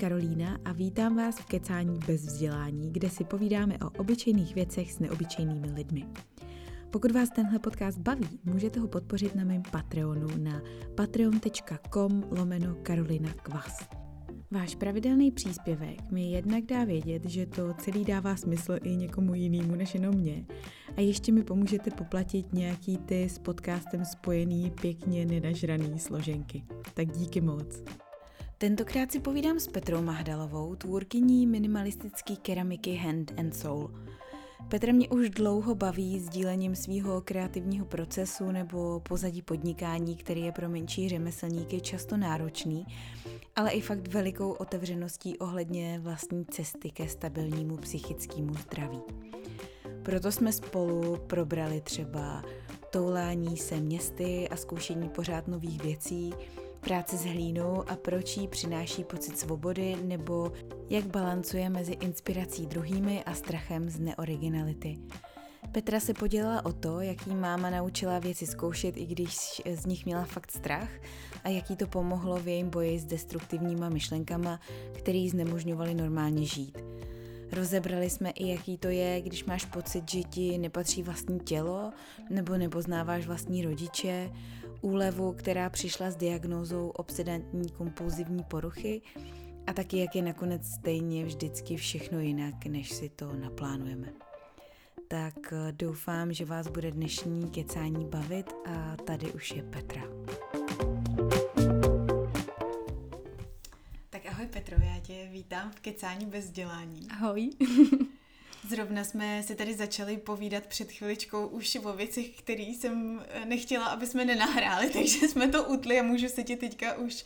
Karolína a vítám vás v Kecání bez vzdělání, kde si povídáme o obyčejných věcech s neobyčejnými lidmi. Pokud vás tenhle podcast baví, můžete ho podpořit na mém Patreonu na patreon.com lomeno Karolina Kvas. Váš pravidelný příspěvek mi jednak dá vědět, že to celý dává smysl i někomu jinému než jenom mě. A ještě mi pomůžete poplatit nějaký ty s podcastem spojený pěkně nenažraný složenky. Tak díky moc. Tentokrát si povídám s Petrou Mahdalovou, tvůrkyní minimalistické keramiky Hand and Soul. Petra mě už dlouho baví sdílením svého kreativního procesu nebo pozadí podnikání, který je pro menší řemeslníky často náročný, ale i fakt velikou otevřeností ohledně vlastní cesty ke stabilnímu psychickému zdraví. Proto jsme spolu probrali třeba toulání se městy a zkoušení pořád nových věcí, práce s hlínou a proč jí přináší pocit svobody, nebo jak balancuje mezi inspirací druhými a strachem z neoriginality. Petra se podělila o to, jak jí máma naučila věci zkoušet, i když z nich měla fakt strach a jak jí to pomohlo v jejím boji s destruktivníma myšlenkama, který znemožňovali normálně žít. Rozebrali jsme i, jaký to je, když máš pocit, že ti nepatří vlastní tělo, nebo nepoznáváš vlastní rodiče, úlevu, která přišla s diagnózou obsedantní kompulzivní poruchy a taky, jak je nakonec stejně vždycky všechno jinak, než si to naplánujeme. Tak eh, doufám, že vás bude dnešní kecání bavit a tady už je Petra. Tak ahoj Petro, já tě vítám v kecání bez dělání. Ahoj. Zrovna jsme si tady začali povídat před chviličkou už o věcech, které jsem eh, nechtěla, aby jsme nenahráli, takže jsme to utli a můžu se ti teďka už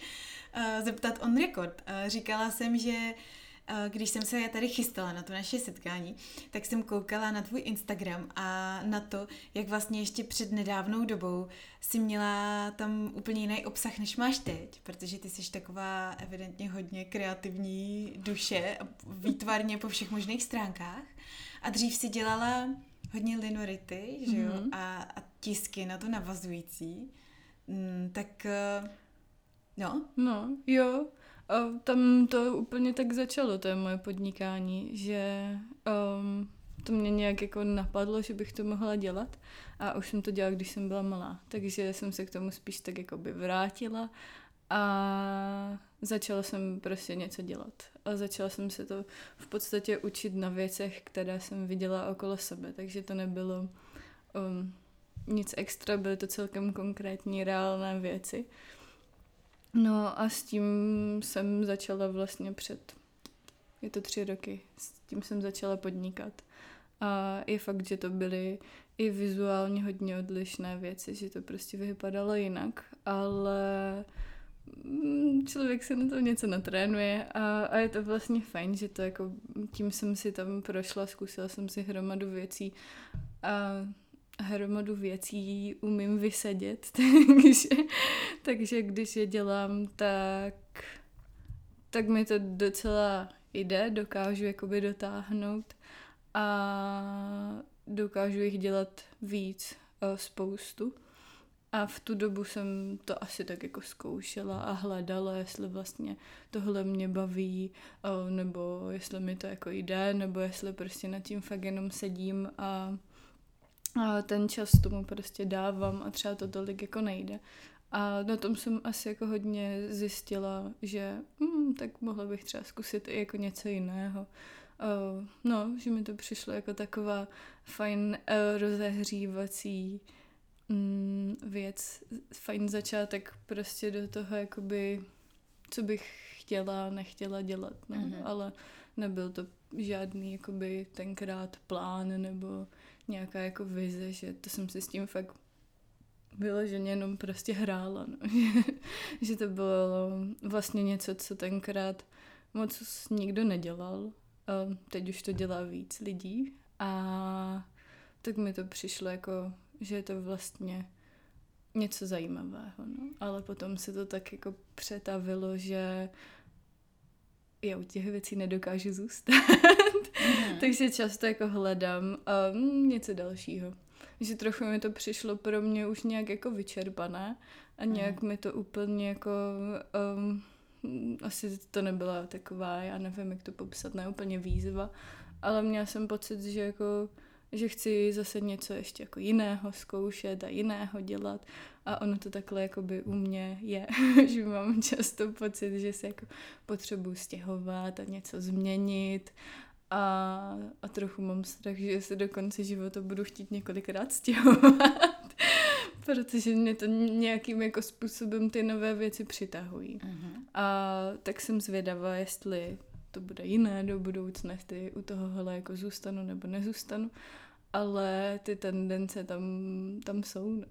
uh, zeptat on record. Uh, říkala jsem, že když jsem se tady chystala na to naše setkání, tak jsem koukala na tvůj Instagram a na to, jak vlastně ještě před nedávnou dobou si měla tam úplně jiný obsah, než máš teď, protože ty jsi taková evidentně hodně kreativní duše, výtvarně po všech možných stránkách. A dřív si dělala hodně linority, že jo, mm-hmm. a, a tisky na to navazující. Mm, tak, eh, no. No, jo. A tam to úplně tak začalo, to je moje podnikání, že um, to mě nějak jako napadlo, že bych to mohla dělat a už jsem to dělala, když jsem byla malá, takže jsem se k tomu spíš tak jako by vrátila a začala jsem prostě něco dělat. A začala jsem se to v podstatě učit na věcech, které jsem viděla okolo sebe, takže to nebylo um, nic extra, byly to celkem konkrétní, reálné věci. No a s tím jsem začala vlastně před, je to tři roky, s tím jsem začala podnikat. A je fakt, že to byly i vizuálně hodně odlišné věci, že to prostě vypadalo jinak, ale Mm, člověk se na to něco natrénuje a, a je to vlastně fajn, že to jako tím jsem si tam prošla, zkusila jsem si hromadu věcí a hromadu věcí umím vysedět, takže, takže když je dělám, tak, tak mi to docela jde, dokážu jakoby dotáhnout a dokážu jich dělat víc, spoustu. A v tu dobu jsem to asi tak jako zkoušela a hledala, jestli vlastně tohle mě baví, nebo jestli mi to jako jde, nebo jestli prostě nad tím fakt jenom sedím a, a ten čas tomu prostě dávám a třeba to tolik jako nejde. A na tom jsem asi jako hodně zjistila, že hm, tak mohla bych třeba zkusit i jako něco jiného. Uh, no, že mi to přišlo jako taková fajn uh, rozehřívací mm, věc, fajn začátek prostě do toho, jakoby, co bych chtěla, nechtěla dělat, no. Mm-hmm. ale nebyl to žádný jakoby tenkrát plán nebo nějaká jako vize, že to jsem si s tím fakt vyloženě jenom prostě hrála, no. že to bylo vlastně něco, co tenkrát moc nikdo nedělal. A teď už to dělá víc lidí a tak mi to přišlo jako že je to vlastně něco zajímavého, no. Ale potom se to tak jako přetavilo, že já u těch věcí nedokážu zůstat. Mm. Takže často jako hledám um, něco dalšího. Že trochu mi to přišlo pro mě už nějak jako vyčerpané a nějak mm. mi to úplně jako um, asi to nebyla taková, já nevím, jak to popsat, ne úplně výzva, ale měla jsem pocit, že jako že chci zase něco ještě jako jiného zkoušet a jiného dělat a ono to takhle jakoby u mě je, že mám často pocit, že se jako potřebuji stěhovat a něco změnit a, a trochu mám strach, že se do konce života budu chtít několikrát stěhovat, protože mě to nějakým jako způsobem ty nové věci přitahují. Uh-huh. A tak jsem zvědavá, jestli to bude jiné do budoucna, jestli u tohohle jako zůstanu nebo nezůstanu ale ty tendence tam, tam jsou, no.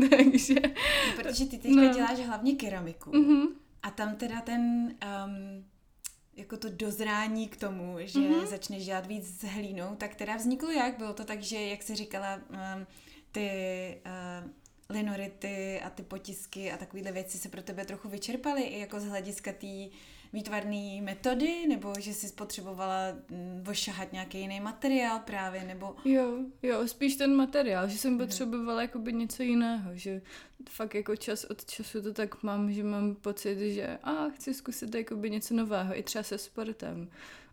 takže... Protože ty teďka no. děláš hlavně keramiku mm-hmm. a tam teda ten, um, jako to dozrání k tomu, že mm-hmm. začneš dělat víc s hlínou, tak teda vzniklo jak? Bylo to tak, že, jak jsi říkala, um, ty uh, linority a ty potisky a takovéhle věci se pro tebe trochu vyčerpaly i jako z hlediska té výtvarné metody, nebo že jsi spotřebovala mm, ošahat nějaký jiný materiál právě, nebo... Jo, jo, spíš ten materiál, že jsem mhm. potřebovala jakoby něco jiného, že fakt jako čas od času to tak mám, že mám pocit, že a chci zkusit jakoby něco nového, i třeba se sportem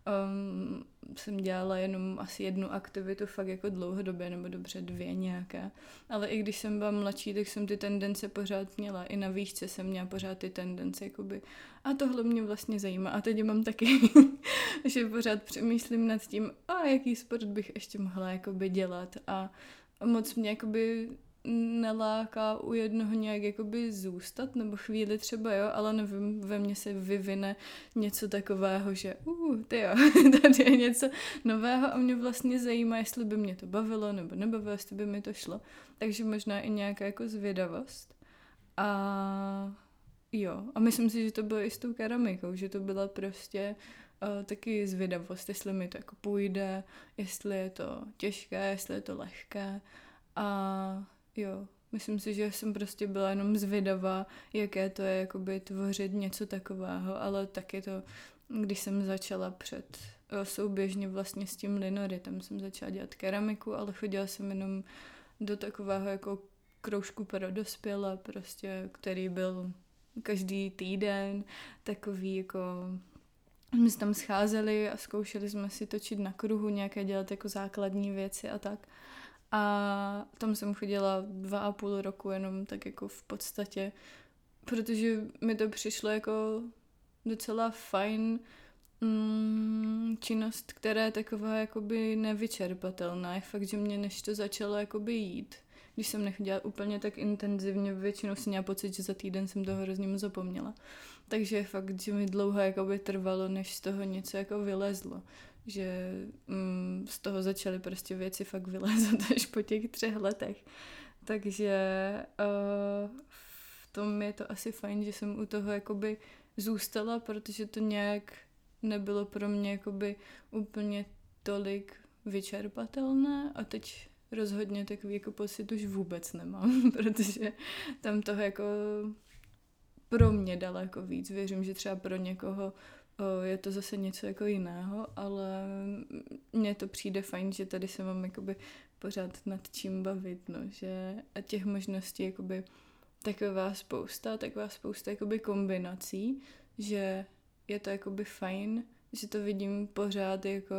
um, jsem dělala jenom asi jednu aktivitu fakt jako dlouhodobě, nebo dobře dvě nějaké. Ale i když jsem byla mladší, tak jsem ty tendence pořád měla. I na výšce jsem měla pořád ty tendence, jakoby. A tohle mě vlastně zajímá. A teď mám taky, že pořád přemýšlím nad tím, a jaký sport bych ještě mohla jakoby dělat. A moc mě jakoby neláká u jednoho nějak jakoby zůstat, nebo chvíli třeba jo, ale nevím, ve mně se vyvine něco takového, že uh, ty jo, tady je něco nového a mě vlastně zajímá, jestli by mě to bavilo nebo nebavilo, jestli by mi to šlo. Takže možná i nějaká jako zvědavost. A jo, a myslím si, že to bylo i s tou keramikou, že to byla prostě uh, taky zvědavost, jestli mi to jako půjde, jestli je to těžké, jestli je to lehké. A Jo, myslím si, že jsem prostě byla jenom zvědavá, jaké to je jakoby tvořit něco takového, ale taky to, když jsem začala před souběžně vlastně s tím linoritem, jsem začala dělat keramiku, ale chodila jsem jenom do takového jako kroužku pro dospělé, prostě, který byl každý týden, takový jako my jsme tam scházeli a zkoušeli jsme si točit na kruhu, nějaké dělat jako základní věci a tak. A tam jsem chodila dva a půl roku jenom tak jako v podstatě, protože mi to přišlo jako docela fajn mm, činnost, která je taková jakoby nevyčerpatelná. Je fakt, že mě než to začalo jakoby jít, když jsem nechodila úplně tak intenzivně, většinou si měla pocit, že za týden jsem toho hrozně zapomněla. Takže je fakt, že mi dlouho jakoby trvalo, než z toho něco jako vylezlo že mm, z toho začaly prostě věci fakt vylezat až po těch třech letech. Takže uh, v tom je to asi fajn, že jsem u toho jakoby zůstala, protože to nějak nebylo pro mě jakoby úplně tolik vyčerpatelné a teď rozhodně takový jako pocit už vůbec nemám, protože tam toho jako pro mě daleko víc. Věřím, že třeba pro někoho je to zase něco jako jiného, ale mně to přijde fajn, že tady se mám jakoby pořád nad čím bavit, no, že a těch možností jakoby taková spousta, taková spousta jakoby kombinací, že je to jakoby fajn, že to vidím pořád jako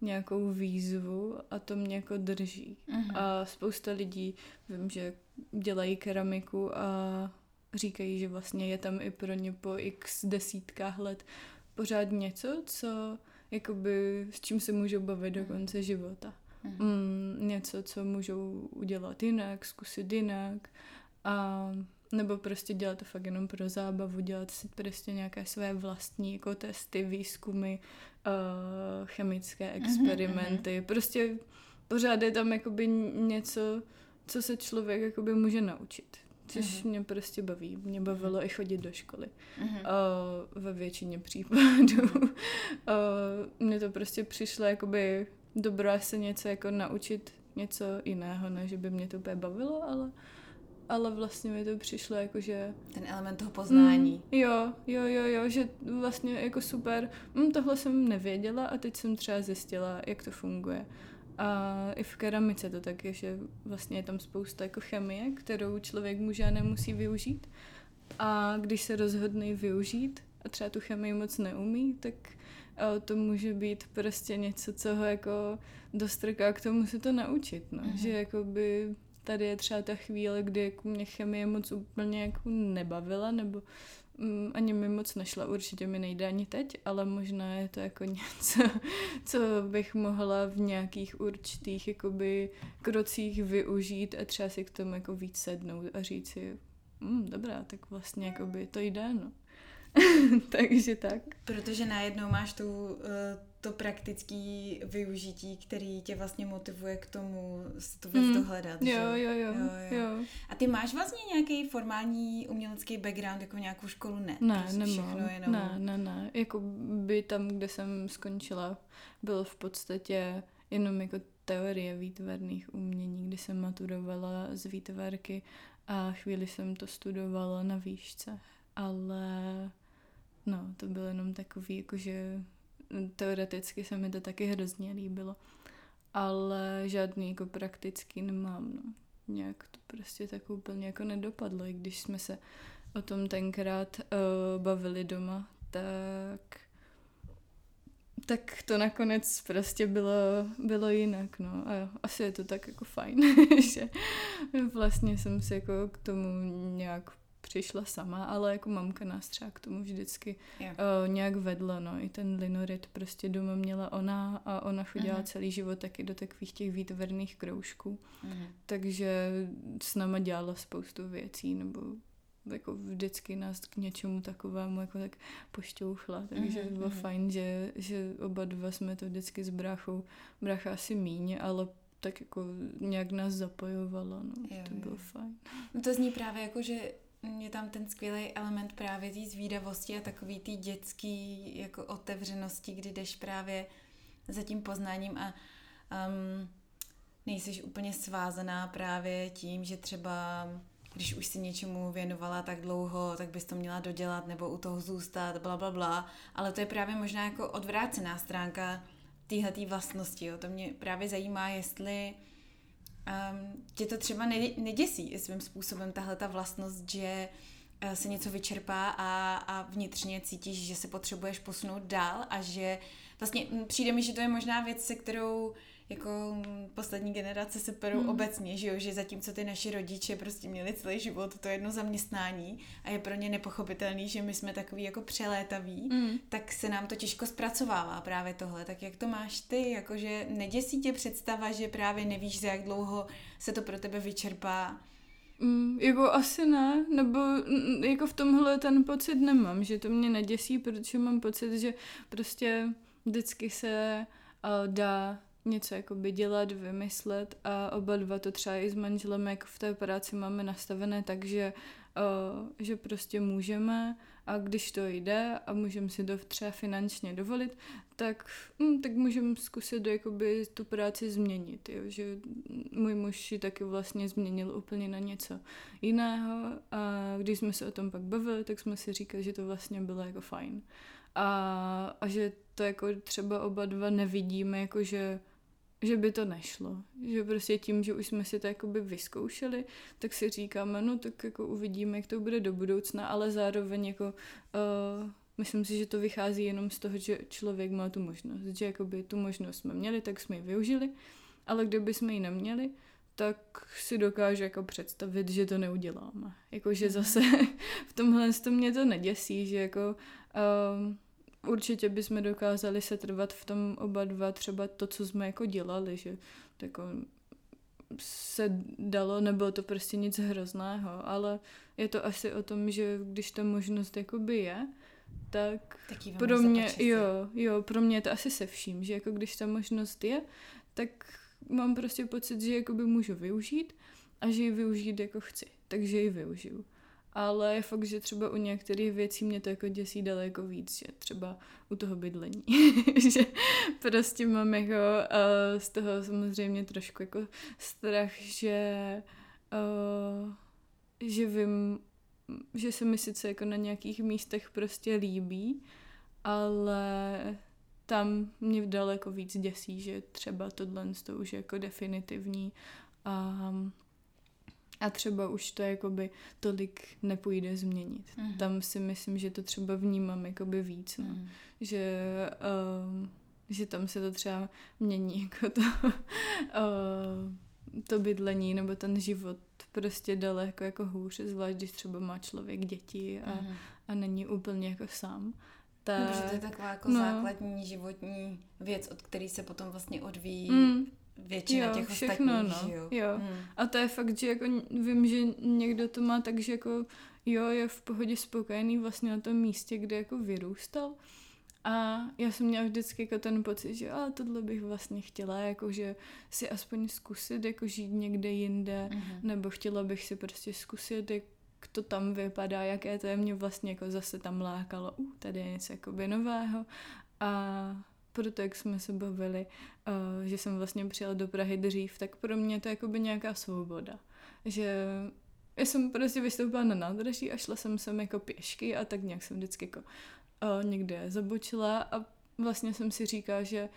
nějakou výzvu a to mě jako drží. Uh-huh. A spousta lidí, vím, že dělají keramiku a říkají, že vlastně je tam i pro ně po x desítkách let pořád něco, co jakoby s čím se můžou bavit do konce života. Mhm. Mm, něco, co můžou udělat jinak, zkusit jinak a nebo prostě dělat to fakt jenom pro zábavu, dělat si prostě nějaké své vlastní jako testy, výzkumy, uh, chemické mhm, experimenty. Mm-hmm. Prostě pořád je tam jakoby něco, co se člověk jakoby může naučit. Což uh-huh. mě prostě baví. Mě bavilo uh-huh. i chodit do školy. Uh-huh. Uh, ve většině případů. uh, mně to prostě přišlo jakoby dobré se něco jako naučit něco jiného, ne, že by mě to úplně bavilo, ale ale vlastně mi to přišlo jako, že... Ten element toho poznání. Mm, jo, jo, jo, jo, že vlastně jako super, mm, tohle jsem nevěděla a teď jsem třeba zjistila, jak to funguje. A i v keramice to tak je, že vlastně je tam spousta jako chemie, kterou člověk může a nemusí využít. A když se rozhodne využít, a třeba tu chemii moc neumí, tak to může být prostě něco, co ho jako dostrká k tomu se to naučit, no. Mm-hmm. Že jakoby tady je třeba ta chvíle, kdy jako mě chemie moc úplně jako nebavila, nebo mm, ani mi moc nešla, určitě mi nejde ani teď, ale možná je to jako něco, co bych mohla v nějakých určitých jakoby krocích využít a třeba si k tomu jako víc sednout a říct si, mm, dobrá, tak vlastně jakoby to jde, no. Takže tak. Protože najednou máš tu, eh, to praktické využití, který tě vlastně motivuje k tomu tu věc hmm. dohledat. Jo, jo, jo, jo, jo. A ty máš vlastně nějaký formální umělecký background, jako nějakou školu? Ne, ne prostě nemám. Jenom... Ne, ne, ne. Jako by tam, kde jsem skončila, bylo v podstatě jenom jako teorie výtvarných umění, kdy jsem maturovala z výtvarky a chvíli jsem to studovala na výšce. Ale No, to bylo jenom takový, jakože teoreticky se mi to taky hrozně líbilo. Ale žádný jako praktický nemám, no. Nějak to prostě tak úplně jako nedopadlo, i když jsme se o tom tenkrát uh, bavili doma, tak tak to nakonec prostě bylo, bylo jinak, no. A asi je to tak jako fajn, že vlastně jsem si jako k tomu nějak přišla sama, ale jako mamka nás třeba k tomu vždycky yeah. uh, nějak vedla, no. I ten linorit prostě doma měla ona a ona chodila uh-huh. celý život taky do takových těch výtvarných kroužků. Uh-huh. Takže s náma dělala spoustu věcí, nebo jako vždycky nás k něčemu takovému jako tak pošťouchla, takže uh-huh, bylo uh-huh. fajn, že, že oba dva jsme to vždycky s bráchou, brácha asi míň, ale tak jako nějak nás zapojovala, no, jo, to bylo jo. fajn. No to zní právě jako, že je tam ten skvělý element právě té zvídavosti a takový té dětský jako otevřenosti, kdy jdeš právě za tím poznáním a um, nejsiš úplně svázaná právě tím, že třeba když už si něčemu věnovala tak dlouho, tak bys to měla dodělat nebo u toho zůstat, bla, bla, bla. Ale to je právě možná jako odvrácená stránka téhletý vlastnosti. Jo. To mě právě zajímá, jestli um, tě to třeba neděsí svým způsobem tahle ta vlastnost, že uh, se něco vyčerpá a, a vnitřně cítíš, že se potřebuješ posunout dál a že vlastně přijde mi, že to je možná věc, se kterou jako poslední generace se perou hmm. obecně, že jo, že zatímco ty naši rodiče prostě měli celý život to jedno zaměstnání a je pro ně nepochopitelný, že my jsme takový jako přelétaví, hmm. tak se nám to těžko zpracovává právě tohle. Tak jak to máš ty, jakože neděsí tě představa, že právě nevíš, za jak dlouho se to pro tebe vyčerpá? Mm, jako asi ne, nebo jako v tomhle ten pocit nemám, že to mě neděsí, protože mám pocit, že prostě vždycky se uh, dá něco jakoby dělat, vymyslet a oba dva to třeba i s manželem, jak v té práci máme nastavené tak, že, uh, že prostě můžeme a když to jde a můžeme si to třeba finančně dovolit, tak, hm, tak můžeme zkusit jakoby tu práci změnit, jo? že můj muž ji taky vlastně změnil úplně na něco jiného a když jsme se o tom pak bavili, tak jsme si říkali, že to vlastně bylo jako fajn. A, a že to jako třeba oba dva nevidíme, jako že že by to nešlo. Že prostě tím, že už jsme si to jakoby vyzkoušeli, tak si říkáme, no tak jako uvidíme, jak to bude do budoucna, ale zároveň jako uh, myslím si, že to vychází jenom z toho, že člověk má tu možnost. Že jakoby tu možnost jsme měli, tak jsme ji využili, ale kdyby jsme ji neměli, tak si dokážu jako představit, že to neuděláme. Jakože mhm. zase v tomhle to mě to neděsí, že jako uh, určitě bychom dokázali se trvat v tom oba dva třeba to, co jsme jako dělali, že jako se dalo, nebylo to prostě nic hrozného, ale je to asi o tom, že když ta možnost jakoby je, tak pro mě, jo, jo, pro mě je to asi se vším, že jako když ta možnost je, tak mám prostě pocit, že jakoby můžu využít a že ji využít jako chci, takže ji využiju ale je fakt, že třeba u některých věcí mě to jako děsí daleko víc, že třeba u toho bydlení, že prostě mám jako uh, z toho samozřejmě trošku jako strach, že uh, že vím, že se mi sice jako na nějakých místech prostě líbí, ale tam mě daleko víc děsí, že třeba tohle to už je jako definitivní a A třeba už to jakoby tolik nepůjde změnit. Mm. Tam si myslím, že to třeba vnímám jakoby víc, no. Mm. Že, uh, že tam se to třeba mění jako to, uh, to bydlení nebo ten život prostě daleko jako hůř, zvlášť když třeba má člověk děti a, mm. a není úplně jako sám. Tak, no, to je taková jako no. základní životní věc, od který se potom vlastně odvíjí mm většina jo, těch všechno, ostatních, no. jo. jo. Hmm. A to je fakt, že jako vím, že někdo to má tak, že jako jo, je v pohodě spokojený vlastně na tom místě, kde jako vyrůstal. A já jsem měla vždycky jako ten pocit, že a tohle bych vlastně chtěla, jako že si aspoň zkusit jako žít někde jinde, mm-hmm. nebo chtěla bych si prostě zkusit, jak to tam vypadá, jaké to je, mě vlastně jako zase tam lákalo, uh, tady je něco jakoby nového. A proto, jak jsme se bavili, uh, že jsem vlastně přijela do Prahy dřív, tak pro mě to je jakoby nějaká svoboda. Že já jsem prostě vystoupila na nádraží a šla jsem sem jako pěšky a tak nějak jsem vždycky jako uh, někde zabočila a vlastně jsem si říkala, že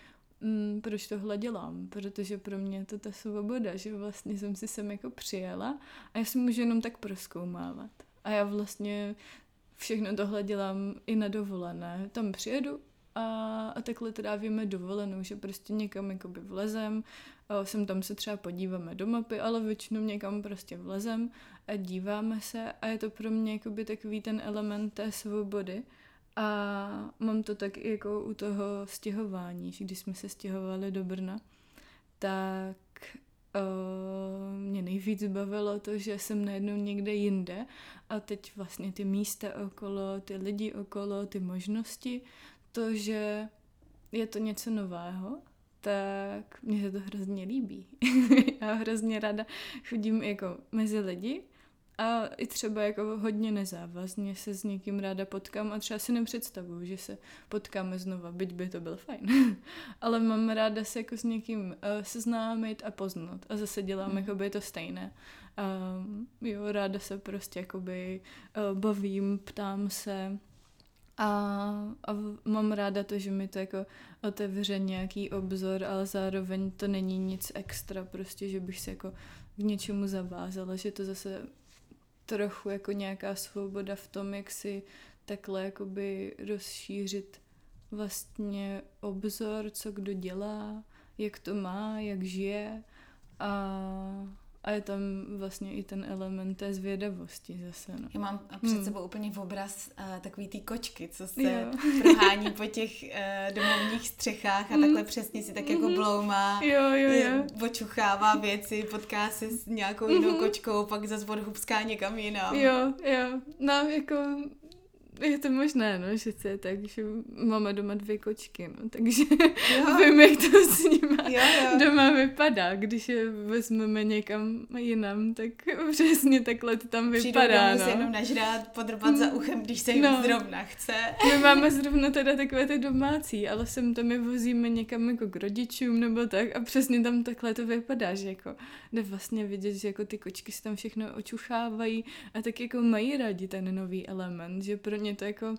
mm, proč tohle dělám, protože pro mě je to ta svoboda, že vlastně jsem si sem jako přijela a já si můžu jenom tak proskoumávat. A já vlastně všechno tohle dělám i na dovolené. Tam přijedu, a, a takhle trávíme dovolenou, že prostě někam jakoby vlezem, a sem tam se třeba podíváme do mapy, ale většinou někam prostě vlezem a díváme se a je to pro mě jakoby takový ten element té svobody. A mám to tak jako u toho stěhování, že když jsme se stěhovali do Brna, tak Uh, mě nejvíc bavilo to, že jsem najednou někde jinde a teď vlastně ty místa okolo, ty lidi okolo, ty možnosti, to, že je to něco nového, tak mně se to hrozně líbí. Já hrozně ráda chodím jako mezi lidi a i třeba jako hodně nezávazně se s někým ráda potkám a třeba si nepředstavuju, že se potkáme znova, byť by to byl fajn. Ale mám ráda se jako s někým uh, seznámit a poznat a zase dělám mm. jako by to stejné. Um, jo, ráda se prostě jakoby uh, bavím, ptám se, a, a mám ráda to, že mi to jako otevře nějaký obzor, ale zároveň to není nic extra, prostě, že bych se jako k něčemu zavázala, že to zase trochu jako nějaká svoboda v tom, jak si takhle jakoby rozšířit vlastně obzor, co kdo dělá, jak to má, jak žije. A a je tam vlastně i ten element té zvědavosti zase. No. Já mám před hmm. sebou úplně v obraz uh, takový ty kočky, co se jo. prohání po těch uh, domovních střechách a hmm. takhle přesně si tak jako hmm. bloumá, jo, jo, jo. očuchává věci, potká se s nějakou jinou hmm. kočkou, pak zase odhubská někam jinam. Jo, jo. No, jako je to možné, no, že to je tak, že máme doma dvě kočky, no, takže jo. vím, jak to s nimi jo, jo. doma vypadá. Když je vezmeme někam jinam, tak přesně takhle to tam vypadá, Přijdou no. se jenom nažrát, podrbat za uchem, když se jim no. zrovna chce. My máme zrovna teda takové ty domácí, ale sem tam je vozíme někam jako k rodičům nebo tak a přesně tam takhle to vypadá, že jako jde vlastně vidět, že jako ty kočky se tam všechno očuchávají a tak jako mají rádi ten nový element, že pro ně to jako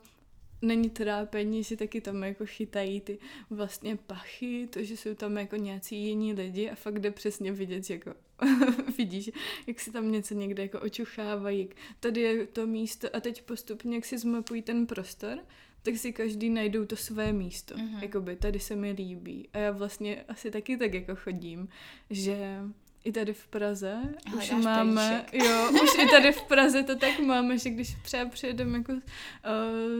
není trápení, že taky tam jako chytají ty vlastně pachy, to, že jsou tam jako nějací jiní lidi a fakt jde přesně vidět, jako vidíš, jak si tam něco někde jako očuchávají, tady je to místo a teď postupně, jak si zmapují ten prostor, tak si každý najdou to své místo. Mm-hmm. Jakoby tady se mi líbí. A já vlastně asi taky tak jako chodím, že i tady v Praze už máme, jo, už i tady v Praze to tak máme, že když třeba přijedeme jako uh,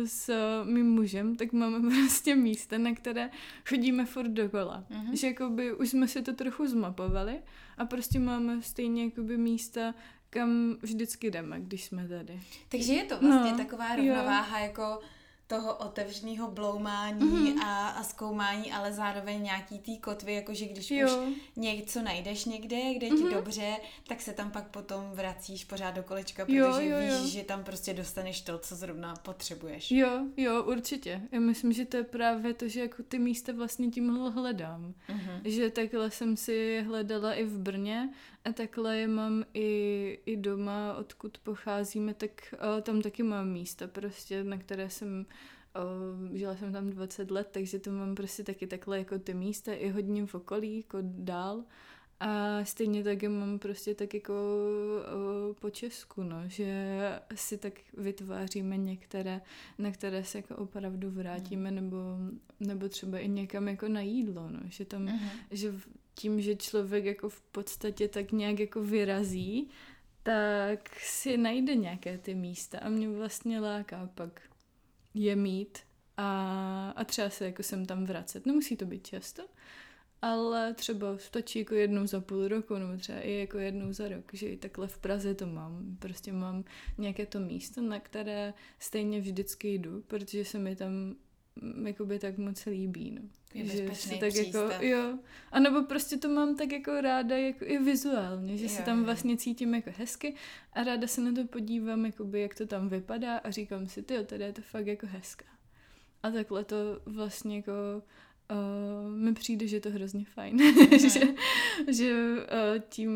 s mým mužem, tak máme prostě místa, na které chodíme furt dokola. Mm-hmm. Že jakoby už jsme si to trochu zmapovali a prostě máme stejně jakoby místa, kam vždycky jdeme, když jsme tady. Takže je to vlastně no, taková rovnováha jo. jako toho otevřeného bloumání mm-hmm. a, a zkoumání, ale zároveň nějaký tý kotvy, jakože když jo. už něco najdeš někde, kde ti mm-hmm. dobře, tak se tam pak potom vracíš pořád do kolečka, protože jo, jo, víš, jo. že tam prostě dostaneš to, co zrovna potřebuješ. Jo, jo, určitě. Já myslím, že to je právě to, že jako ty místa vlastně tím hledám. Mm-hmm. Že takhle jsem si hledala i v Brně a takhle je mám i, i doma, odkud pocházíme, tak o, tam taky mám místa prostě, na které jsem o, žila jsem tam 20 let, takže to mám prostě taky takhle jako ty místa, i hodně v okolí, jako dál. A stejně tak je mám prostě tak jako uh, po Česku, no, že si tak vytváříme některé, na které se jako opravdu vrátíme, mm. nebo, nebo třeba i někam jako na jídlo, no, že tam, mm. že tím, že člověk jako v podstatě tak nějak jako vyrazí, tak si najde nějaké ty místa a mě vlastně láká pak je mít a, a třeba se jako sem tam vracet. Nemusí to být často, ale třeba stačí jako jednou za půl roku, nebo třeba i jako jednou za rok, že i takhle v Praze to mám. Prostě mám nějaké to místo, na které stejně vždycky jdu, protože se mi tam mm, jakoby tak moc líbí, no. Je že si tak jako, jo. A nebo prostě to mám tak jako ráda jako i vizuálně, že jo, se tam vlastně cítím jako hezky a ráda se na to podívám, jakoby, jak to tam vypadá a říkám si, ty tady je to fakt jako hezká. A takhle to vlastně jako uh, mi přijde, že je to hrozně fajn. že že uh, tím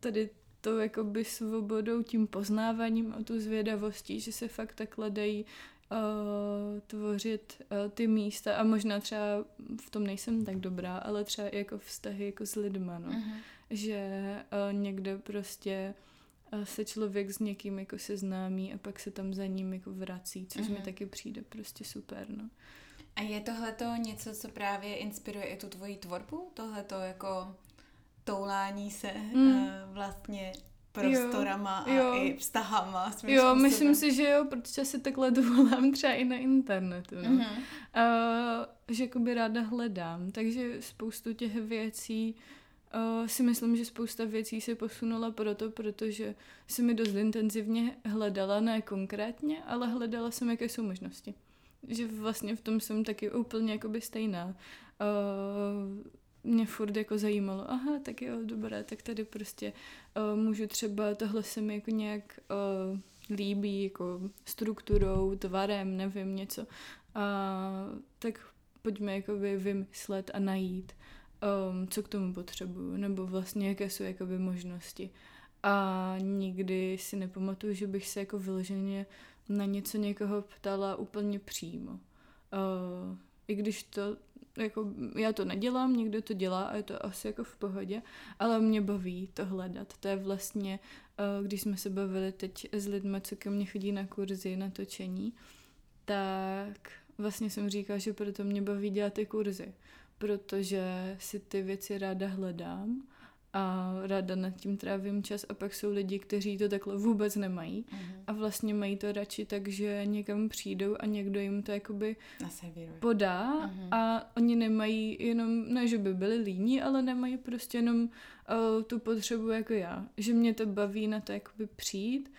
tady to jakoby svobodou, tím poznáváním a tu zvědavostí, že se fakt takhle dají uh, tvořit uh, ty místa a možná třeba v tom nejsem tak dobrá, ale třeba i jako vztahy jako s lidma, no. Uh-huh. Že uh, někde prostě uh, se člověk s někým jako seznámí a pak se tam za ním jako vrací, což uh-huh. mi taky přijde prostě super, no. A je tohleto něco, co právě inspiruje i tu tvoji tvorbu? Tohleto jako toulání se mm. uh, vlastně prostorama jo, jo. a i vztahama. Svým jo, způsobem. myslím si, že jo, protože si takhle dovolám třeba i na internetu. No. Mm-hmm. Uh, že jakoby ráda hledám, takže spoustu těch věcí uh, si myslím, že spousta věcí se posunula proto, protože si mi dost intenzivně hledala, ne konkrétně, ale hledala jsem, jaké jsou možnosti že vlastně v tom jsem taky úplně jakoby stejná. Uh, mě furt jako zajímalo, aha, tak jo, dobré, tak tady prostě uh, můžu třeba, tohle se mi jako nějak uh, líbí, jako strukturou, tvarem, nevím, něco. A tak pojďme jakoby vymyslet a najít, um, co k tomu potřebuju, nebo vlastně jaké jsou jakoby možnosti. A nikdy si nepamatuju, že bych se jako vyloženě na něco někoho ptala úplně přímo. Uh, I když to, jako já to nedělám, někdo to dělá a je to asi jako v pohodě, ale mě baví to hledat. To je vlastně, uh, když jsme se bavili teď s lidmi, co ke mně chodí na kurzy, na točení, tak vlastně jsem říkala, že proto mě baví dělat ty kurzy, protože si ty věci ráda hledám a ráda nad tím trávím čas a pak jsou lidi, kteří to takhle vůbec nemají uh-huh. a vlastně mají to radši tak, že někam přijdou a někdo jim to jakoby Naservíruje. podá uh-huh. a oni nemají jenom, ne že by byli líní, ale nemají prostě jenom uh, tu potřebu jako já, že mě to baví na to jakoby přijít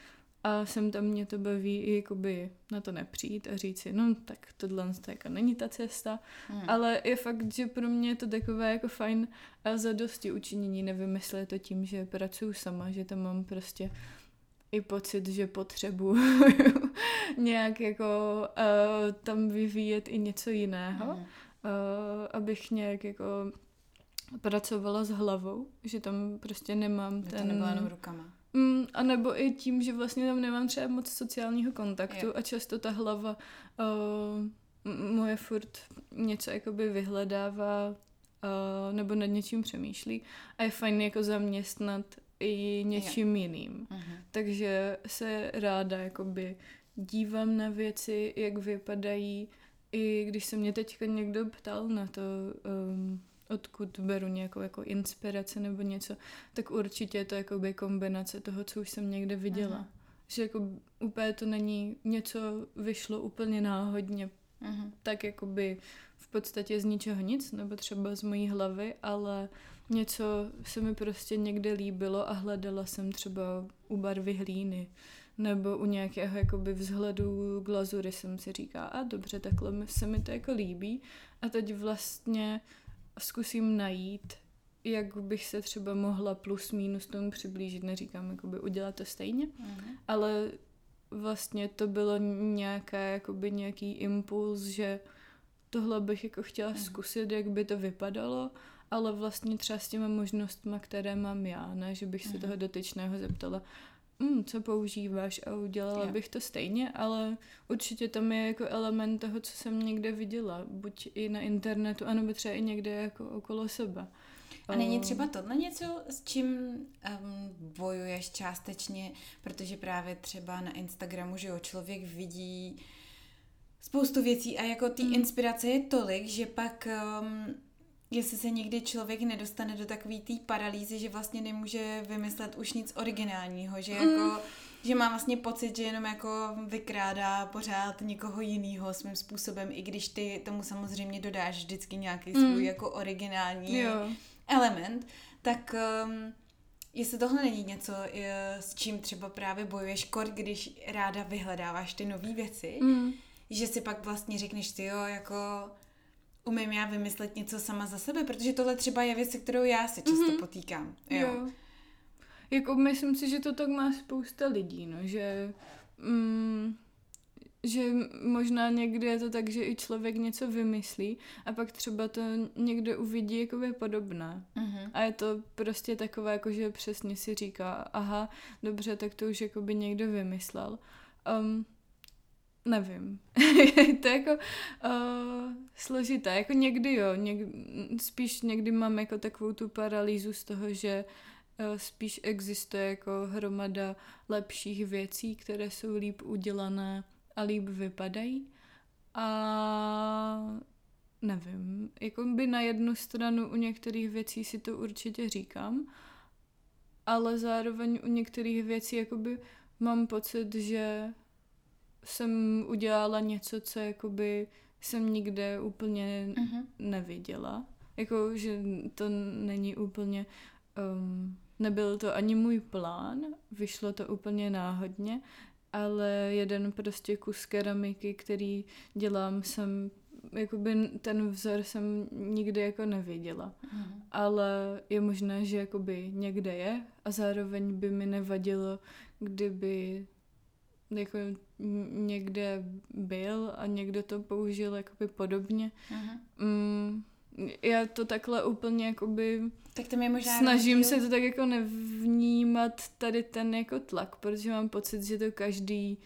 a sem tam mě to baví i jakoby na to nepřijít a říct si, no tak tohle jako není ta cesta, hmm. ale je fakt, že pro mě je to takové jako fajn a zadosti učinění, nevím, jestli je to tím, že pracuju sama, že tam mám prostě i pocit, že potřebuju nějak jako uh, tam vyvíjet i něco jiného, hmm. uh, abych nějak jako pracovala s hlavou, že tam prostě nemám že ten... to nebyla jenom rukama. Mm, a nebo i tím, že vlastně tam nemám třeba moc sociálního kontaktu jo. a často ta hlava uh, moje furt něco jakoby vyhledává uh, nebo nad něčím přemýšlí a je fajn jako zaměstnat i něčím jo. jiným. Uh-huh. Takže se ráda jakoby dívám na věci, jak vypadají, i když se mě teďka někdo ptal na to, um, odkud beru nějakou jako inspiraci nebo něco, tak určitě je to jakoby kombinace toho, co už jsem někde viděla. Aha. Že jako úplně to není něco vyšlo úplně náhodně, Aha. tak jakoby v podstatě z ničeho nic, nebo třeba z mojí hlavy, ale něco se mi prostě někde líbilo a hledala jsem třeba u barvy hlíny, nebo u nějakého jakoby vzhledu glazury jsem si říká, a dobře, takhle se mi to jako líbí a teď vlastně zkusím najít, jak bych se třeba mohla plus minus tomu přiblížit, neříkám jakoby udělat to stejně, mm. ale vlastně to bylo nějaké, jakoby nějaký impuls, že tohle bych jako chtěla mm. zkusit, jak by to vypadalo, ale vlastně třeba s těma možnostmi, které mám já, ne, že bych se mm. toho dotyčného zeptala, mm, co používáš a udělala yeah. bych to stejně, ale určitě tam je jako element toho, co jsem někde viděla, buď i na internetu, anebo třeba i někde jako okolo sebe. A není třeba tohle něco, s čím um, bojuješ částečně, protože právě třeba na Instagramu, že jo, člověk vidí spoustu věcí a jako ty mm. inspirace je tolik, že pak um, jestli se někdy člověk nedostane do takové té paralýzy, že vlastně nemůže vymyslet už nic originálního, že jako mm. že má vlastně pocit, že jenom jako vykrádá pořád někoho jiného svým způsobem, i když ty tomu samozřejmě dodáš vždycky nějaký mm. svůj jako originální jo. element, tak um, jestli tohle není něco, s čím třeba právě bojuješ kor, když ráda vyhledáváš ty nové věci, mm. že si pak vlastně řekneš ty jo, jako umím já vymyslet něco sama za sebe, protože tohle třeba je věc, se kterou já se často mm-hmm. potýkám. Jo. jo. Jako myslím si, že to tak má spousta lidí, no, že mm, že možná někdy je to tak, že i člověk něco vymyslí a pak třeba to někdo uvidí jakoby podobné. Mm-hmm. A je to prostě takové, jako že přesně si říká, aha, dobře, tak to už jakoby někdo vymyslel. Um, Nevím. to je jako uh, složité. Jako někdy jo, něk, spíš někdy mám jako takovou tu paralýzu z toho, že uh, spíš existuje jako hromada lepších věcí, které jsou líp udělané a líp vypadají. A nevím, jako by na jednu stranu u některých věcí si to určitě říkám, ale zároveň u některých věcí jakoby mám pocit, že jsem udělala něco, co jakoby jsem nikde úplně uh-huh. neviděla. Jako, že to není úplně... Um, nebyl to ani můj plán, vyšlo to úplně náhodně, ale jeden prostě kus keramiky, který dělám, jsem jakoby ten vzor jsem nikdy jako neviděla. Uh-huh. Ale je možné, že jakoby někde je a zároveň by mi nevadilo, kdyby jako někde byl a někdo to použil jakoby podobně. Uh-huh. Mm, já to takhle úplně jakoby tak to mě možná snažím rozdíl. se to tak jako nevnímat tady ten jako tlak, protože mám pocit, že to každý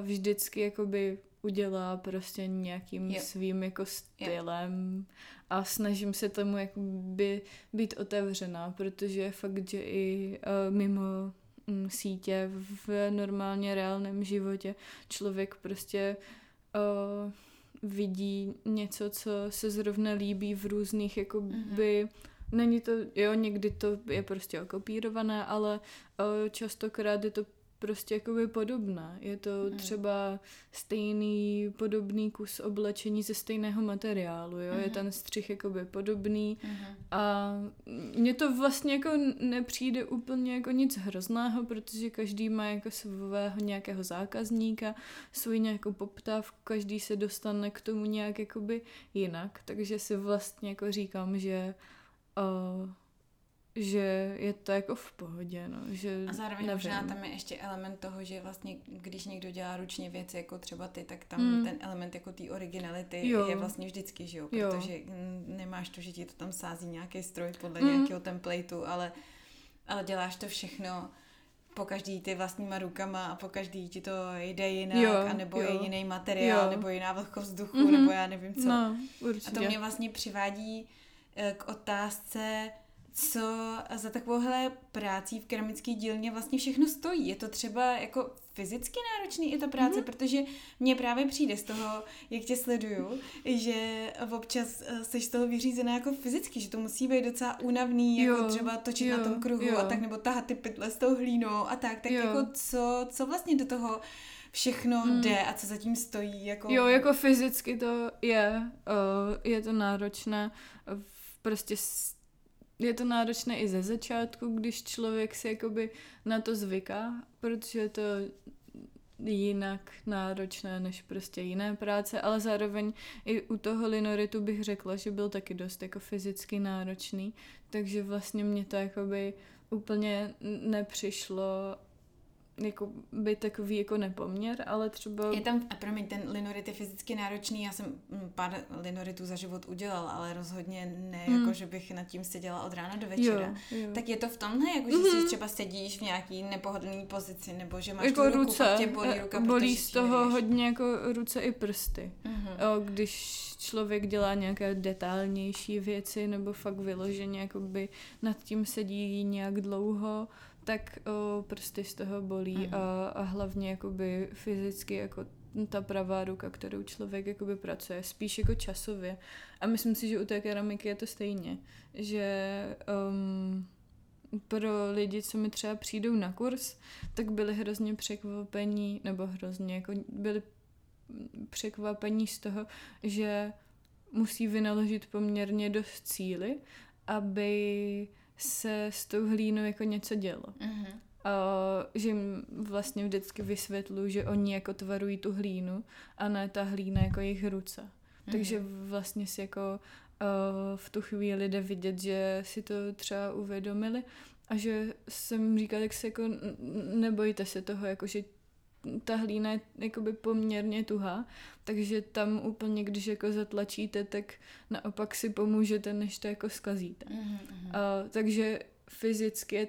vždycky jakoby udělá prostě nějakým yep. svým jako stylem yep. a snažím se tomu jakoby být otevřená, protože fakt, že i uh, mimo sítě v normálně reálném životě. Člověk prostě uh, vidí něco, co se zrovna líbí v různých, jakoby, mm-hmm. není to, jo, někdy to je prostě okopírované, ale uh, častokrát je to prostě jakoby podobná. Je to hmm. třeba stejný, podobný kus oblečení ze stejného materiálu, jo? Hmm. Je ten střih jakoby podobný hmm. a mně to vlastně jako nepřijde úplně jako nic hrozného, protože každý má jako svého nějakého zákazníka, svůj nějakou poptávku, každý se dostane k tomu nějak jakoby jinak, takže si vlastně jako říkám, že uh, že je to jako v pohodě, no, že A zároveň nevím. možná tam je ještě element toho, že vlastně, když někdo dělá ručně věci jako třeba ty, tak tam mm. ten element jako té originality jo. je vlastně vždycky, že jo, protože jo. nemáš to, že ti to tam sází nějaký stroj podle mm. nějakého templateu, ale, ale děláš to všechno po každý ty vlastníma rukama a po každý ti to jde jinak, jo, anebo jo. je jiný materiál, jo. nebo jiná vlhkost vzduchu, mm-hmm. nebo já nevím co. No, a to mě vlastně přivádí eh, k otázce, co za takovouhle prácí v keramické dílně vlastně všechno stojí. Je to třeba jako fyzicky náročný i ta práce, mm-hmm. protože mně právě přijde z toho, jak tě sleduju, že občas eh, jsi z toho vyřízená jako fyzicky, že to musí být docela únavný, jako jo, třeba točit jo, na tom kruhu jo. a tak, nebo tahat ty pytle s tou hlínou a tak, tak jo. jako co, co vlastně do toho všechno hmm. jde a co zatím stojí. Jako... Jo, jako fyzicky to je, uh, je to náročné, prostě je to náročné i ze začátku, když člověk si jakoby na to zvyká, protože je to jinak náročné než prostě jiné práce, ale zároveň i u toho linoritu bych řekla, že byl taky dost jako fyzicky náročný, takže vlastně mě to jakoby úplně nepřišlo jako by takový jako nepoměr, ale třeba... Je tam, a promiň, ten linorit je fyzicky náročný, já jsem mm, pár linoritů za život udělal, ale rozhodně ne, hmm. jako že bych nad tím seděla od rána do večera. Jo, jo. Tak je to v tomhle, jako že mm-hmm. si třeba sedíš v nějaký nepohodlný pozici, nebo že máš jako tu ruku, ruce, tě bolí ruka, bolí z toho hodně jako ruce i prsty. Mm-hmm. O, když člověk dělá nějaké detailnější věci, nebo fakt vyloženě jakoby nad tím sedí nějak dlouho, tak o, prsty z toho bolí mm. a, a hlavně jakoby fyzicky jako ta pravá ruka, kterou člověk jakoby pracuje, spíš jako časově. A myslím si, že u té keramiky je to stejně, že um, pro lidi, co mi třeba přijdou na kurz, tak byli hrozně překvapení, nebo hrozně jako byli překvapení z toho, že musí vynaložit poměrně dost cíly, aby se s tou hlínou jako něco dělo. Mm-hmm. A, že jim vlastně vždycky vysvětlu, že oni jako tvarují tu hlínu a ne ta hlína jako jejich ruce. Mm-hmm. Takže vlastně si jako uh, v tu chvíli jde vidět, že si to třeba uvědomili a že jsem říkala, tak se jako nebojte se toho, jako že ta hlína je jakoby poměrně tuhá, takže tam úplně, když jako zatlačíte, tak naopak si pomůžete, než to jako skazíte. Mm-hmm. Uh, takže fyzicky je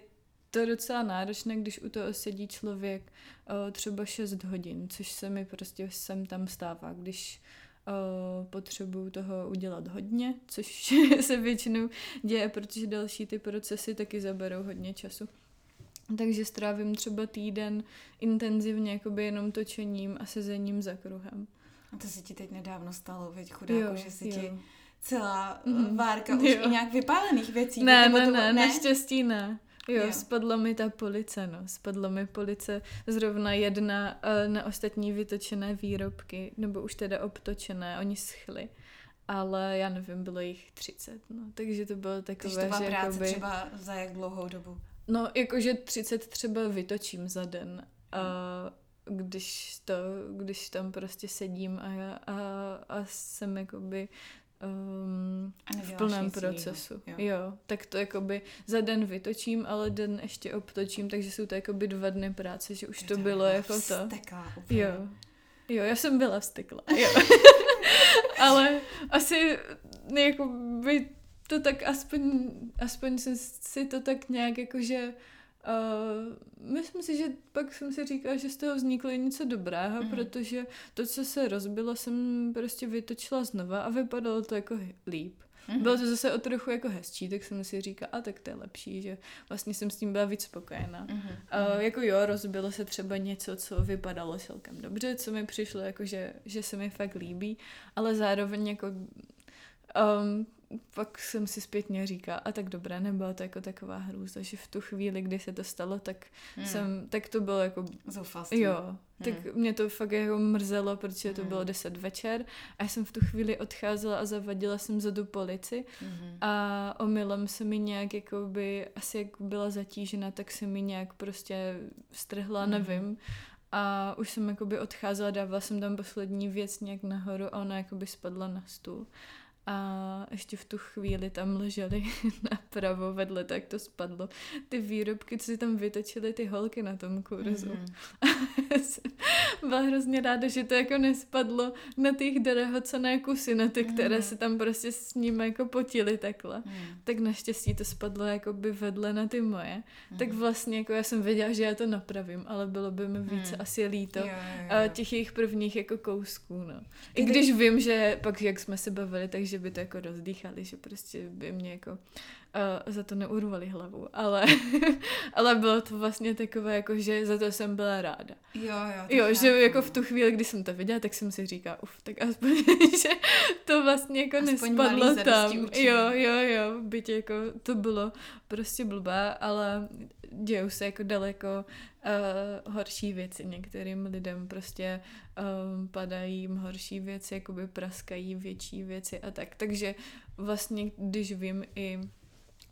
to docela náročné, když u toho sedí člověk uh, třeba 6 hodin, což se mi prostě sem tam stává, když uh, potřebuju toho udělat hodně, což se většinou děje, protože další ty procesy taky zaberou hodně času. Takže strávím třeba týden intenzivně jakoby jenom točením a sezením za kruhem. A to se ti teď nedávno stalo, veď chudáku, jo, že si jo. ti celá mm-hmm. várka už jo. i nějak vypálených věcí. Ne, ne, to, ne, ne, naštěstí ne. Jo, jo, spadla mi ta police, no. Spadla mi police zrovna jedna uh, na ostatní vytočené výrobky, nebo už teda obtočené, oni schly. Ale já nevím, bylo jich 30, no. Takže to bylo takové, Takže to byla práce jakoby... třeba za jak dlouhou dobu? No, jakože 30 třeba vytočím za den. A když, to, když tam prostě sedím a, a, a jsem jakoby um, v plném procesu. Jo. jo, tak to jakoby za den vytočím, ale den ještě obtočím, takže jsou to jakoby dva dny práce, že už to, to bylo jako to. Jo. Jo, já jsem byla vstekla, jo. ale asi jako by to tak aspoň, aspoň jsem si to tak nějak jakože Uh, myslím si, že pak jsem si říkala, že z toho vzniklo něco dobrého, mm. protože to, co se rozbilo, jsem prostě vytočila znova a vypadalo to jako líp. Mm. Bylo to zase o trochu jako hezčí, tak jsem si říkala, a tak to je lepší, že vlastně jsem s tím byla víc spokojená. Mm. Uh, jako jo, rozbilo se třeba něco, co vypadalo celkem dobře, co mi přišlo, jako že, že se mi fakt líbí, ale zároveň jako um, pak jsem si zpětně říkala, a tak dobré, nebyla to jako taková hrůza, že v tu chvíli, kdy se to stalo, tak hmm. jsem, tak to bylo jako... Zoufalství. Jo, hmm. tak mě to fakt jako mrzelo, protože to hmm. bylo 10 večer a já jsem v tu chvíli odcházela a zavadila jsem za tu polici hmm. a omylem se mi nějak jako by, asi jak byla zatížena, tak se mi nějak prostě strhla, hmm. nevím. A už jsem jakoby odcházela, dávala jsem tam poslední věc nějak nahoru a ona jakoby spadla na stůl. A ještě v tu chvíli tam ležely napravo vedle, tak to spadlo. Ty výrobky, co si tam vytočily ty holky na tom kurzu. Mm-hmm. byla hrozně ráda, že to jako nespadlo na těch drahocené kusy, na ty, mm-hmm. které se tam prostě s ním jako potily takhle. Mm. Tak naštěstí to spadlo jako by vedle na ty moje. Mm. Tak vlastně jako já jsem věděla, že já to napravím, ale bylo by mi více mm. asi líto jo, jo, jo. těch jejich prvních jako kousků, no. I když vím, že pak, jak jsme se bavili, takže že by to jako rozdýchali, že prostě by mě jako uh, za to neurvali hlavu, ale, ale bylo to vlastně takové, jako že za to jsem byla ráda. Jo, jo. Jo, že jako v tu chvíli, kdy jsem to viděla, tak jsem si říkala, uf, tak aspoň, že to vlastně jako aspoň nespadlo tam. Jo, jo, jo, byť jako to bylo prostě blbé, ale dějou se jako daleko uh, horší věci. Některým lidem prostě um, padají jim horší věci, jakoby praskají větší věci a tak. Takže vlastně, když vím i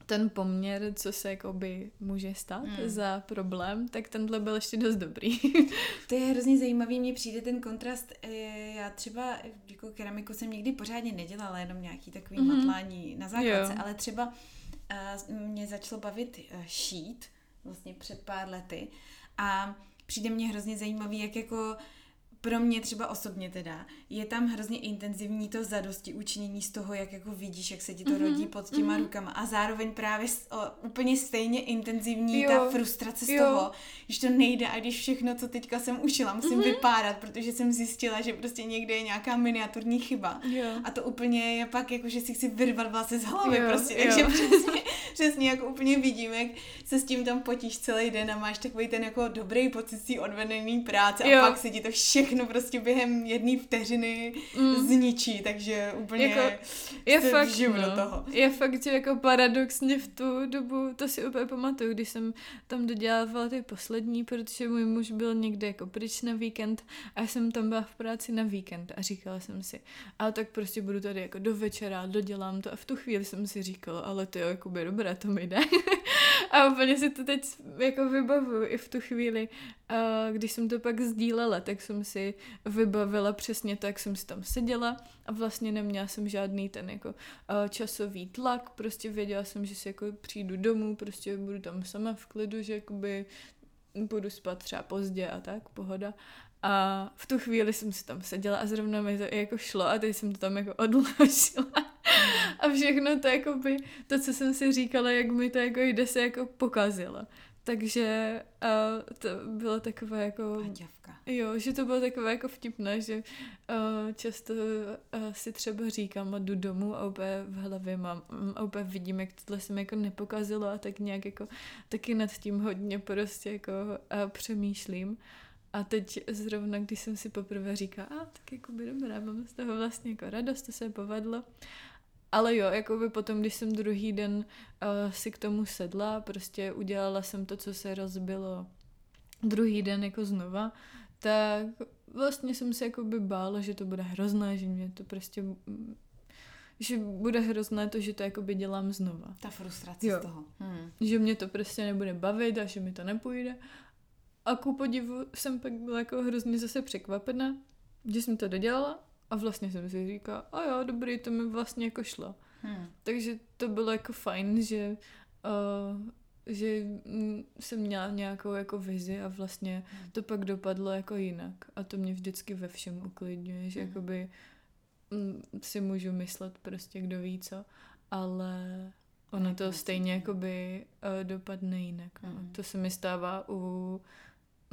ten poměr, co se jakoby může stát hmm. za problém, tak tenhle byl ještě dost dobrý. to je hrozně zajímavý, mně přijde ten kontrast. Eh, já třeba jako keramiku jsem nikdy pořádně nedělala, jenom nějaký takový mm-hmm. matlání na základce, jo. ale třeba uh, mě začalo bavit uh, šít vlastně před pár lety a přijde mně hrozně zajímavý, jak jako pro mě třeba osobně teda, je tam hrozně intenzivní to zadosti učinění z toho, jak jako vidíš, jak se ti to mm-hmm, rodí pod těma mm-hmm. rukama a zároveň právě o, úplně stejně intenzivní jo, ta frustrace z jo. toho, že to nejde a když všechno, co teďka jsem učila, musím mm-hmm. vypárat, protože jsem zjistila, že prostě někde je nějaká miniaturní chyba jo. a to úplně je pak jako, že si chci vyrvat vlastně z hlavy jo, prostě, jo. takže přesně, přesně jako úplně vidím, jak se s tím tam potíš celý den a máš takový ten jako dobrý pocit z odvedený práce jo. a pak se ti to všechno všechno prostě během jedné vteřiny mm. zničí, takže úplně jako, je fakt, no, do toho. Je fakt, že jako paradoxně v tu dobu, to si úplně pamatuju, když jsem tam dodělávala ty poslední, protože můj muž byl někde jako pryč na víkend a já jsem tam byla v práci na víkend a říkala jsem si, ale tak prostě budu tady jako do večera, dodělám to a v tu chvíli jsem si říkala, ale to je jako by dobré, to mi jde. a úplně si to teď jako vybavuju i v tu chvíli, a když jsem to pak sdílela, tak jsem si vybavila přesně tak, jsem si tam seděla a vlastně neměla jsem žádný ten jako časový tlak, prostě věděla jsem, že si jako přijdu domů, prostě budu tam sama v klidu, že jakoby budu spát třeba pozdě a tak, pohoda. A v tu chvíli jsem si tam seděla a zrovna mi to jako šlo a teď jsem to tam jako odložila. A všechno to jako by, to, co jsem si říkala, jak mi to jako jde, se jako pokazilo. Takže uh, to bylo takové jako... Paťavka. Jo, že to bylo takové jako vtipné, že uh, často uh, si třeba říkám a jdu domů a úplně v hlavě mám a úplně vidím, jak tohle se mi jako nepokazilo a tak nějak jako taky nad tím hodně prostě jako uh, přemýšlím. A teď zrovna, když jsem si poprvé říkala, a tak jako by dobré, mám z toho vlastně jako radost, to se povedlo. Ale jo, jako by potom, když jsem druhý den uh, si k tomu sedla, prostě udělala jsem to, co se rozbilo druhý den jako znova, tak vlastně jsem se jako by bála, že to bude hrozné, že mě to prostě že bude hrozné to, že to jakoby dělám znova. Ta frustrace jo. z toho. Hmm. Že mě to prostě nebude bavit a že mi to nepůjde. A ku podivu jsem pak byla jako hrozně zase překvapena, že jsem to dodělala a vlastně jsem si říkala, a jo, dobrý, to mi vlastně jako šlo. Hmm. Takže to bylo jako fajn, že uh, že jsem měla nějakou jako vizi a vlastně hmm. to pak dopadlo jako jinak. A to mě vždycky ve všem uklidňuje, že hmm. jakoby mm, si můžu myslet prostě kdo ví co, ale ono to stejně jakoby uh, dopadne jinak. No. Hmm. To se mi stává u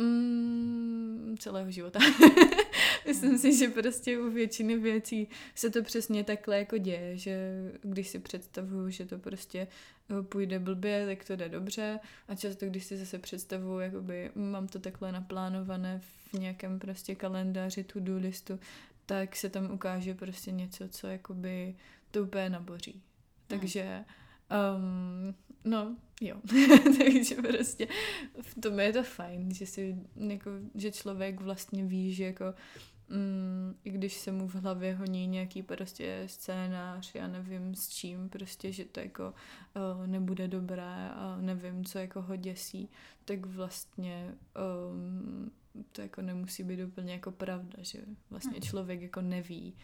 mm, celého života. Myslím si, že prostě u většiny věcí se to přesně takhle jako děje, že když si představuju, že to prostě eh, půjde blbě, tak to jde dobře a často, když si zase představuju, jakoby mám to takhle naplánované v nějakém prostě kalendáři, to-do listu, tak se tam ukáže prostě něco, co jakoby to úplně naboří. Hmm. Takže um, no, jo. Takže prostě v tom je to fajn, že si jako, že člověk vlastně ví, že jako mm, i když se mu v hlavě honí nějaký prostě scénář, já nevím s čím, prostě, že to jako uh, nebude dobré a nevím, co jako ho děsí, tak vlastně um, to jako nemusí být úplně jako pravda, že vlastně hmm. člověk jako neví,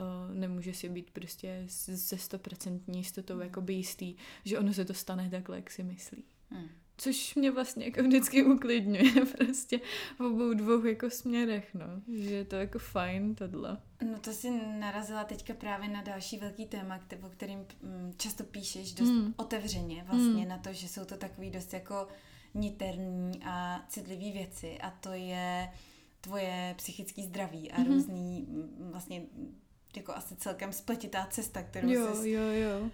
uh, nemůže si být prostě se stoprocentní jistotou hmm. jako jistý, že ono se to stane takhle, jak si myslí. Hmm. Což mě vlastně jako vždycky uklidňuje prostě v obou dvou jako směrech, no. Že je to jako fajn tohle. No to si narazila teďka právě na další velký téma, o kterým mm, často píšeš dost mm. otevřeně vlastně mm. na to, že jsou to takový dost jako niterní a citlivý věci a to je tvoje psychické zdraví a mm-hmm. různý mm, vlastně jako asi celkem spletitá cesta, kterou jo, jsi jo, jo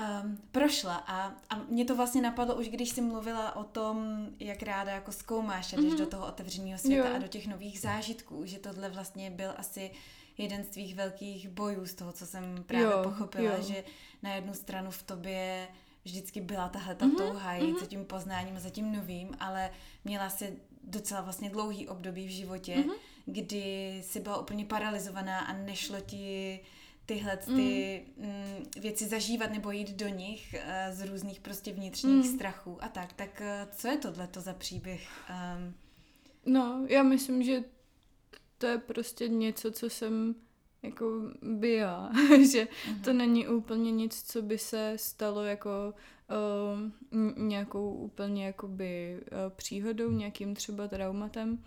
um, prošla a, a mě to vlastně napadlo už, když jsi mluvila o tom, jak ráda jako zkoumáš a jdeš mm-hmm. do toho otevřeného světa jo. a do těch nových zážitků, že tohle vlastně byl asi jeden z tvých velkých bojů z toho, co jsem právě jo, pochopila, jo. že na jednu stranu v tobě vždycky byla tahle ta mm-hmm, touha jít mm-hmm. za tím poznáním a za tím novým, ale měla si docela vlastně dlouhý období v životě, mm-hmm. Kdy jsi byla úplně paralizovaná a nešlo ti tyhle ty mm. mm. věci zažívat nebo jít do nich uh, z různých prostě vnitřních mm. strachů a tak. Tak uh, co je tohle to za příběh? Um... No, já myslím, že to je prostě něco, co jsem jako by já, že uh-huh. to není úplně nic, co by se stalo jako uh, nějakou úplně jakoby uh, příhodou, nějakým třeba traumatem,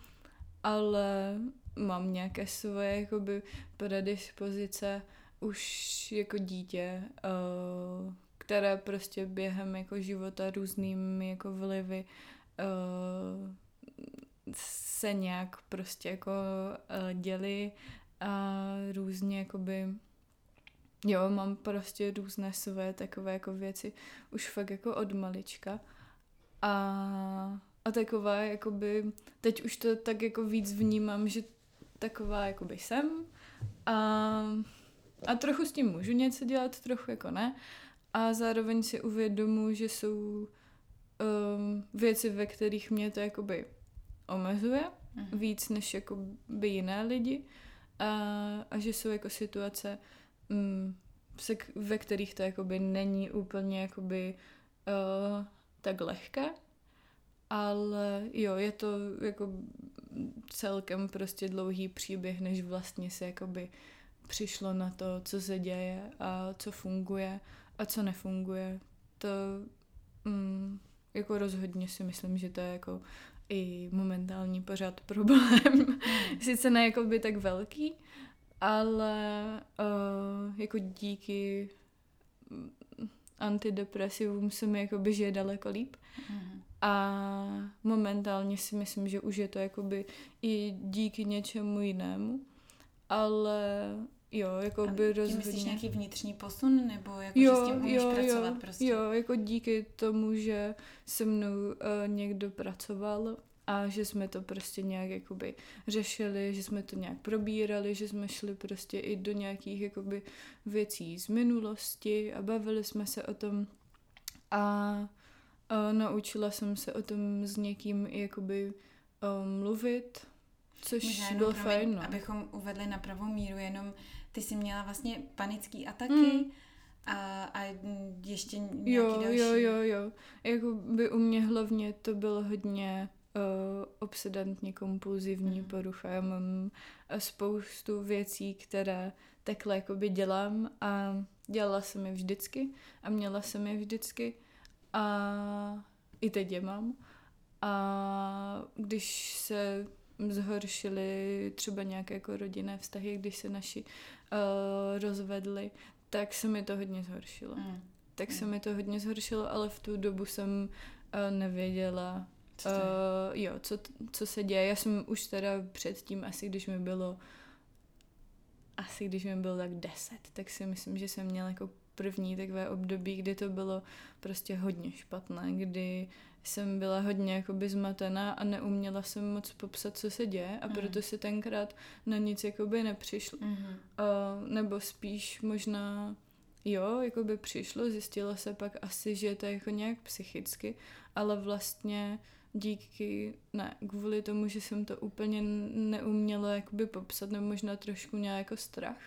ale mám nějaké svoje jakoby predispozice už jako dítě, uh, které prostě během jako života různými jako vlivy uh, se nějak prostě jako uh, děli a různě jakoby jo, mám prostě různé své takové jako věci už fakt jako od malička. A, a taková jakoby, teď už to tak jako víc vnímám, že taková jakoby jsem. A, a trochu s tím můžu něco dělat, trochu jako ne. A zároveň si uvědomuji, že jsou um, věci, ve kterých mě to jakoby omezuje uh-huh. víc než jakoby jiné lidi. A, a že jsou jako situace, um, se, ve kterých to jakoby není úplně jakoby uh, tak lehké, ale jo, je to jako celkem prostě dlouhý příběh, než vlastně se jakoby přišlo na to, co se děje a co funguje a co nefunguje. To mm, jako rozhodně si myslím, že to je jako i momentální pořád problém. Mm. Sice ne jako by tak velký, ale uh, jako díky antidepresivům se mi jakoby žije daleko líp. Mm. A momentálně si myslím, že už je to jakoby i díky něčemu jinému. Ale Jo, jako by rozhodně. myslíš nějaký vnitřní posun, nebo jako, jo, že s tím umíš jo, pracovat jo, prostě? Jo, jako díky tomu, že se mnou uh, někdo pracoval a že jsme to prostě nějak jakoby řešili, že jsme to nějak probírali, že jsme šli prostě i do nějakých jakoby věcí z minulosti a bavili jsme se o tom a uh, naučila jsem se o tom s někým jakoby uh, mluvit, což Možná bylo fajn. No. Abychom uvedli na pravou míru, jenom ty jsi měla vlastně panický ataky mm. a, a ještě nějaký jo, další. Jo, jo, jo. Jako by u mě hlavně to bylo hodně uh, obsedantní kompulzivní mm. porucha. Já mám eh, spoustu věcí, které takhle jakoby dělám a dělala jsem je vždycky a měla jsem je vždycky a i teď je mám. A když se zhoršily třeba nějaké jako rodinné vztahy, když se naši uh, rozvedli, tak se mi to hodně zhoršilo. Mm. Tak mm. se mi to hodně zhoršilo, ale v tu dobu jsem uh, nevěděla, co, uh, jo, co, co se děje. Já jsem už teda předtím, asi když mi bylo asi když mi bylo tak deset, tak si myslím, že jsem měla jako první takové období, kdy to bylo prostě hodně špatné, kdy jsem byla hodně jakoby zmatená a neuměla jsem moc popsat, co se děje a mm. proto si tenkrát na nic jakoby nepřišlo. Mm. Uh, nebo spíš možná jo, jakoby přišlo, zjistilo se pak asi, že je to jako nějak psychicky, ale vlastně díky, ne, kvůli tomu, že jsem to úplně neuměla jakoby popsat, nebo možná trošku nějak jako strach,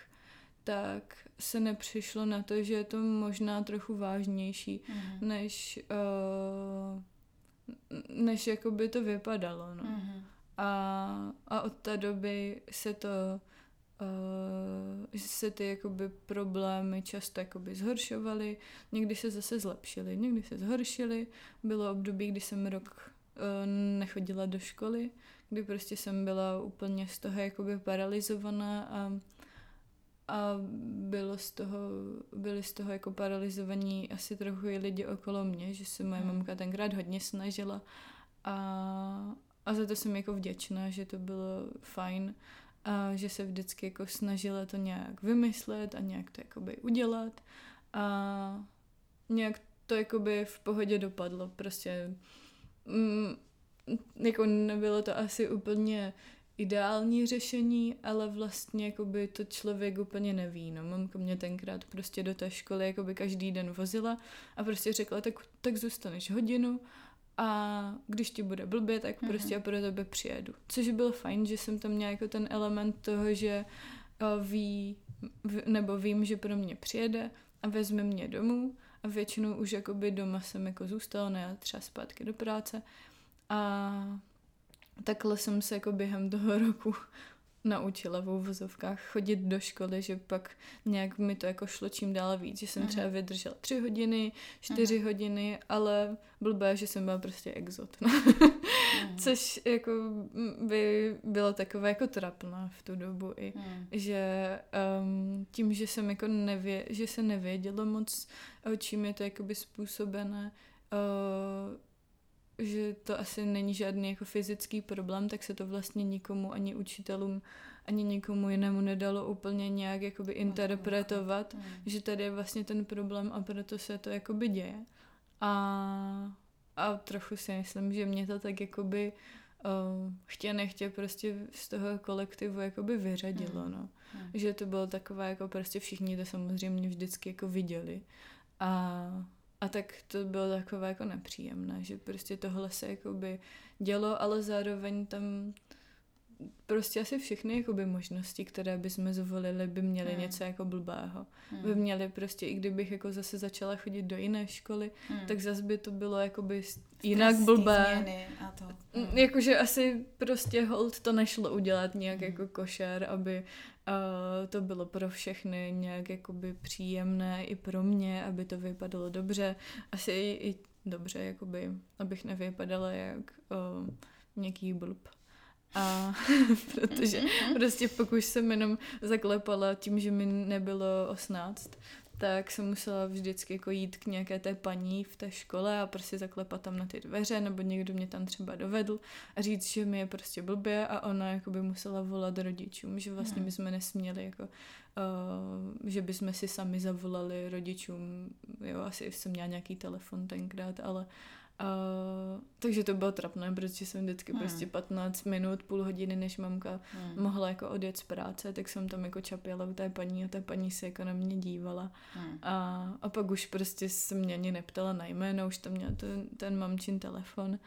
tak se nepřišlo na to, že je to možná trochu vážnější, mm. než uh, než jako by to vypadalo, no. Mm-hmm. A, a od té doby se to uh, se ty jakoby problémy často jakoby zhoršovaly, někdy se zase zlepšily, někdy se zhoršily. Bylo období, kdy jsem rok uh, nechodila do školy, kdy prostě jsem byla úplně z toho jakoby paralizovaná a a bylo z toho, byli z toho jako paralizovaní asi trochu i lidi okolo mě, že se moje hmm. mamka tenkrát hodně snažila a, a za to jsem jako vděčná, že to bylo fajn a že se vždycky jako snažila to nějak vymyslet a nějak to jakoby udělat a nějak to jakoby v pohodě dopadlo, prostě mm, jako nebylo to asi úplně ideální řešení, ale vlastně jakoby to člověk úplně neví. No, mamka mě tenkrát prostě do té školy jakoby každý den vozila a prostě řekla, tak, tak zůstaneš hodinu a když ti bude blbě, tak mm-hmm. prostě já pro tebe přijedu. Což bylo fajn, že jsem tam měla jako ten element toho, že uh, ví, nebo vím, že pro mě přijede a vezme mě domů a většinou už jakoby doma jsem jako zůstala, ne třeba zpátky do práce a takhle jsem se jako během toho roku naučila v úvozovkách chodit do školy, že pak nějak mi to jako šlo čím dál víc, že jsem třeba mhm. vydržela tři hodiny, čtyři uh-huh. hodiny, ale blbé, že jsem byla prostě exot. uh-huh. Což jako by bylo takové jako trapné v tu dobu i, uh-huh. že um, tím, že jsem jako nevě, že se nevědělo moc, čím je to jakoby způsobené, uh, že to asi není žádný jako fyzický problém, tak se to vlastně nikomu, ani učitelům, ani nikomu jinému nedalo úplně nějak jakoby interpretovat, mm. že tady je vlastně ten problém a proto se to jakoby děje. A, a trochu si myslím, že mě to tak jakoby uh, chtě nechtě prostě z toho kolektivu jakoby vyřadilo, mm. no. Mm. Že to bylo takové jako prostě všichni to samozřejmě vždycky jako viděli. A a tak to bylo takové jako nepříjemné, že prostě tohle se jakoby dělo, ale zároveň tam prostě asi všechny jakoby možnosti, které bychom zvolili, by měly hmm. něco jako blbého. Hmm. By měly prostě, i kdybych jako zase začala chodit do jiné školy, hmm. tak zase by to bylo jakoby jinak blbé. A to. Hmm. Jakože asi prostě hold to nešlo udělat nějak hmm. jako košer, aby uh, to bylo pro všechny nějak jakoby příjemné i pro mě, aby to vypadalo dobře. Asi i, i dobře, jakoby, abych nevypadala jak uh, nějaký blb. A protože prostě pokud jsem jenom zaklepala tím, že mi nebylo 18, tak jsem musela vždycky jako jít k nějaké té paní v té škole a prostě zaklepat tam na ty dveře, nebo někdo mě tam třeba dovedl a říct, že mi je prostě blbě a ona jako by musela volat rodičům, že vlastně my hmm. jsme nesměli jako, uh, že bychom si sami zavolali rodičům, jo, asi jsem měla nějaký telefon tenkrát, ale Uh, takže to bylo trapné, protože jsem vždycky hmm. prostě 15 minut, půl hodiny, než mamka hmm. mohla jako odjet z práce, tak jsem tam jako čapěla u té paní a ta paní se jako na mě dívala. Hmm. A, a pak už prostě se mě ani neptala na jméno, už tam měla ten, ten mamčin telefon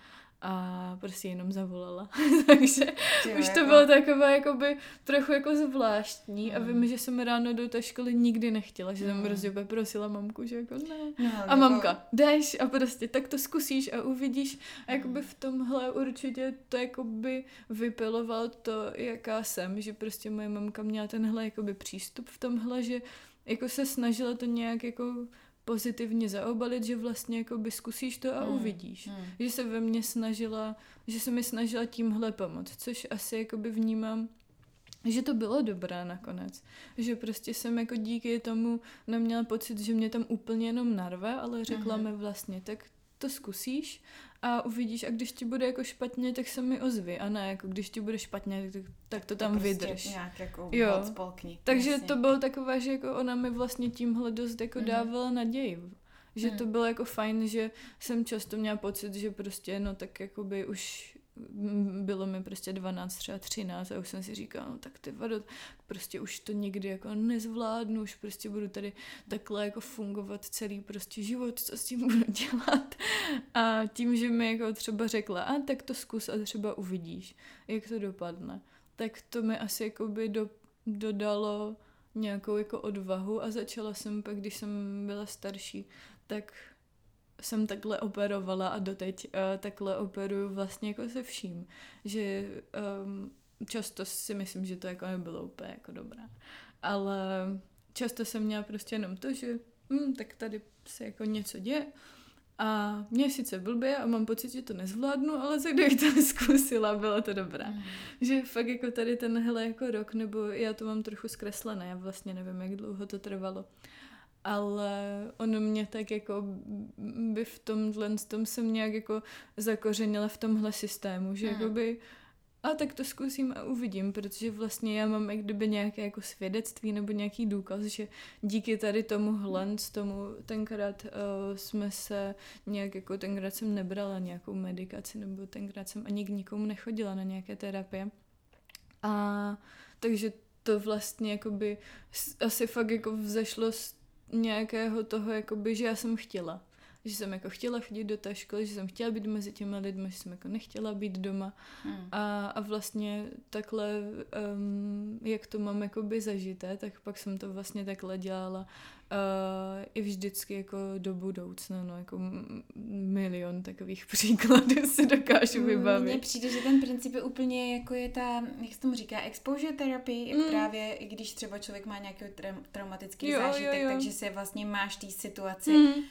a prostě jenom zavolala. Takže jo, už to jako... bylo takové jakoby trochu jako zvláštní mm. a vím, že jsem ráno do té školy nikdy nechtěla, že jsem mm. prostě prosila mamku, že jako ne. No, a jako... mamka, jdeš a prostě tak to zkusíš a uvidíš a jakoby mm. v tomhle určitě to jakoby vypiloval to, jaká jsem, že prostě moje mamka měla tenhle jakoby přístup v tomhle, že jako se snažila to nějak jako pozitivně zaobalit, že vlastně jako by zkusíš to a hmm. uvidíš. Hmm. Že se ve mně snažila, že se mi snažila tímhle pomoct, což asi jako by vnímám, že to bylo dobré nakonec. Že prostě jsem jako díky tomu neměla pocit, že mě tam úplně jenom narve, ale řekla hmm. mi vlastně, tak to zkusíš a uvidíš a když ti bude jako špatně, tak se mi ozvi a ne jako když ti bude špatně, tak, tak to tam to prostě vydrž. nějak jako jo. spolkni. Takže jasně. to bylo takové, že jako ona mi vlastně tímhle dost jako mm. dávala naději. Že mm. to bylo jako fajn, že jsem často měla pocit, že prostě no tak jako by už bylo mi prostě 12, třeba 13 a už jsem si říkala, no tak ty vado, prostě už to nikdy jako nezvládnu, už prostě budu tady takhle jako fungovat celý prostě život, co s tím budu dělat. A tím, že mi jako třeba řekla, a tak to zkus a třeba uvidíš, jak to dopadne, tak to mi asi jako by do, dodalo nějakou jako odvahu a začala jsem pak, když jsem byla starší, tak jsem takhle operovala a doteď uh, takhle operuju vlastně jako se vším. Že um, často si myslím, že to jako nebylo úplně jako dobré. Ale často jsem měla prostě jenom to, že hm, tak tady se jako něco děje a mě sice blbě a mám pocit, že to nezvládnu, ale za kdybych to zkusila, bylo to dobré. Mm. Že fakt jako tady tenhle jako rok, nebo já to mám trochu zkreslené, já vlastně nevím, jak dlouho to trvalo ale ono mě tak jako by v tomhle tom jsem nějak jako zakořenila v tomhle systému, že jako by a tak to zkusím a uvidím, protože vlastně já mám jak kdyby nějaké jako svědectví nebo nějaký důkaz, že díky tady tomu hlenc, tomu tenkrát uh, jsme se nějak jako tenkrát jsem nebrala nějakou medikaci nebo tenkrát jsem ani k nikomu nechodila na nějaké terapie. A takže to vlastně jakoby asi fakt jako vzešlo z nějakého toho, jakoby, že já jsem chtěla. Že jsem jako chtěla chodit do té školy, že jsem chtěla být mezi těmi lidmi, že jsem jako nechtěla být doma hmm. a, a vlastně takhle, um, jak to mám jakoby zažité, tak pak jsem to vlastně takhle dělala uh, i vždycky jako do budoucna, no jako milion takových příkladů si dokážu mm, vybavit. Mně přijde, že ten princip je úplně jako je ta, jak se tomu říká, exposure therapy, jak mm. právě, i když třeba člověk má nějaký tra- traumatický jo, zážitek, jo, jo. takže se vlastně máš té situaci mm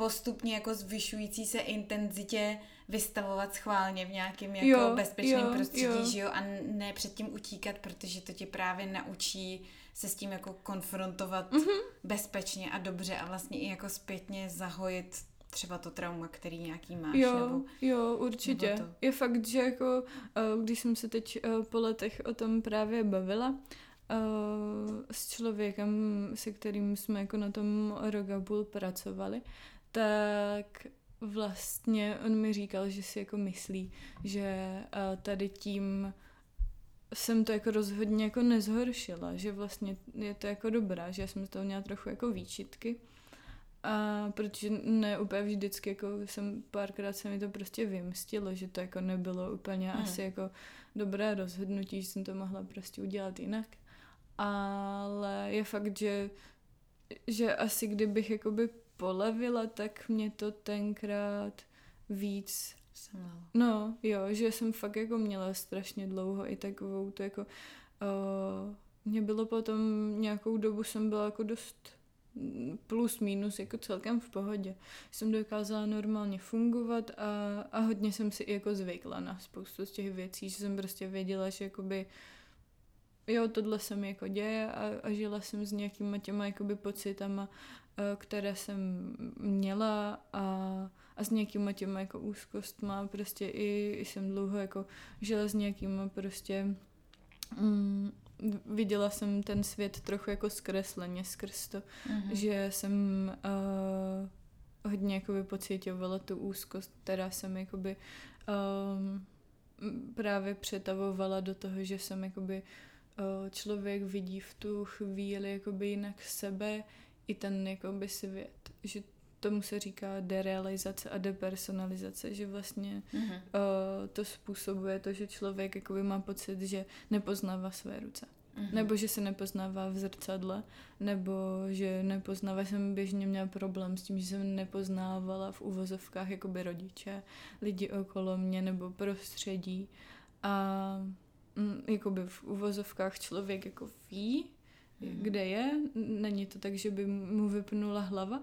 postupně jako zvyšující se intenzitě vystavovat schválně v nějakém jako jo, bezpečném jo, prostředí, jo. že jo, a ne předtím utíkat, protože to tě právě naučí se s tím jako konfrontovat mm-hmm. bezpečně a dobře a vlastně i jako zpětně zahojit třeba to trauma, který nějaký máš. Jo, nebo, jo, určitě. Nebo to. Je fakt, že jako, eh, když jsem se teď eh, po letech o tom právě bavila, eh, s člověkem, se kterým jsme jako na tom půl pracovali, tak vlastně on mi říkal, že si jako myslí, že tady tím jsem to jako rozhodně jako nezhoršila, že vlastně je to jako dobrá, že jsem z toho měla trochu jako výčitky. A protože ne úplně vždycky, jako jsem párkrát se mi to prostě vymstilo, že to jako nebylo úplně hmm. asi jako dobré rozhodnutí, že jsem to mohla prostě udělat jinak. Ale je fakt, že, že asi kdybych jakoby polevila, tak mě to tenkrát víc. No, jo, že jsem fakt jako měla strašně dlouho i takovou to jako uh, mě bylo potom nějakou dobu jsem byla jako dost plus minus jako celkem v pohodě. Jsem dokázala normálně fungovat a, a hodně jsem si i jako zvykla na spoustu z těch věcí, že jsem prostě věděla, že jakoby jo, tohle se mi jako děje a, a žila jsem s nějakýma těma jakoby pocitama, které jsem měla a, a s nějakýma těma jako úzkostma, prostě i, i jsem dlouho jako žila s nějakýma prostě mm, viděla jsem ten svět trochu jako zkresleně skrz to, mm-hmm. že jsem uh, hodně jakoby pocitovala tu úzkost, která jsem jakoby um, právě přetavovala do toho, že jsem jakoby uh, člověk vidí v tu chvíli jakoby jinak sebe, i ten jakoby svět, že tomu se říká derealizace a depersonalizace, že vlastně mm-hmm. uh, to způsobuje to, že člověk jakoby má pocit, že nepoznává své ruce. Mm-hmm. Nebo že se nepoznává v zrcadle, nebo že nepoznává, jsem běžně měla problém s tím, že jsem nepoznávala v uvozovkách jakoby rodiče, lidi okolo mě nebo prostředí a mm, jakoby v uvozovkách člověk jako ví. Kde je. Není to tak, že by mu vypnula hlava,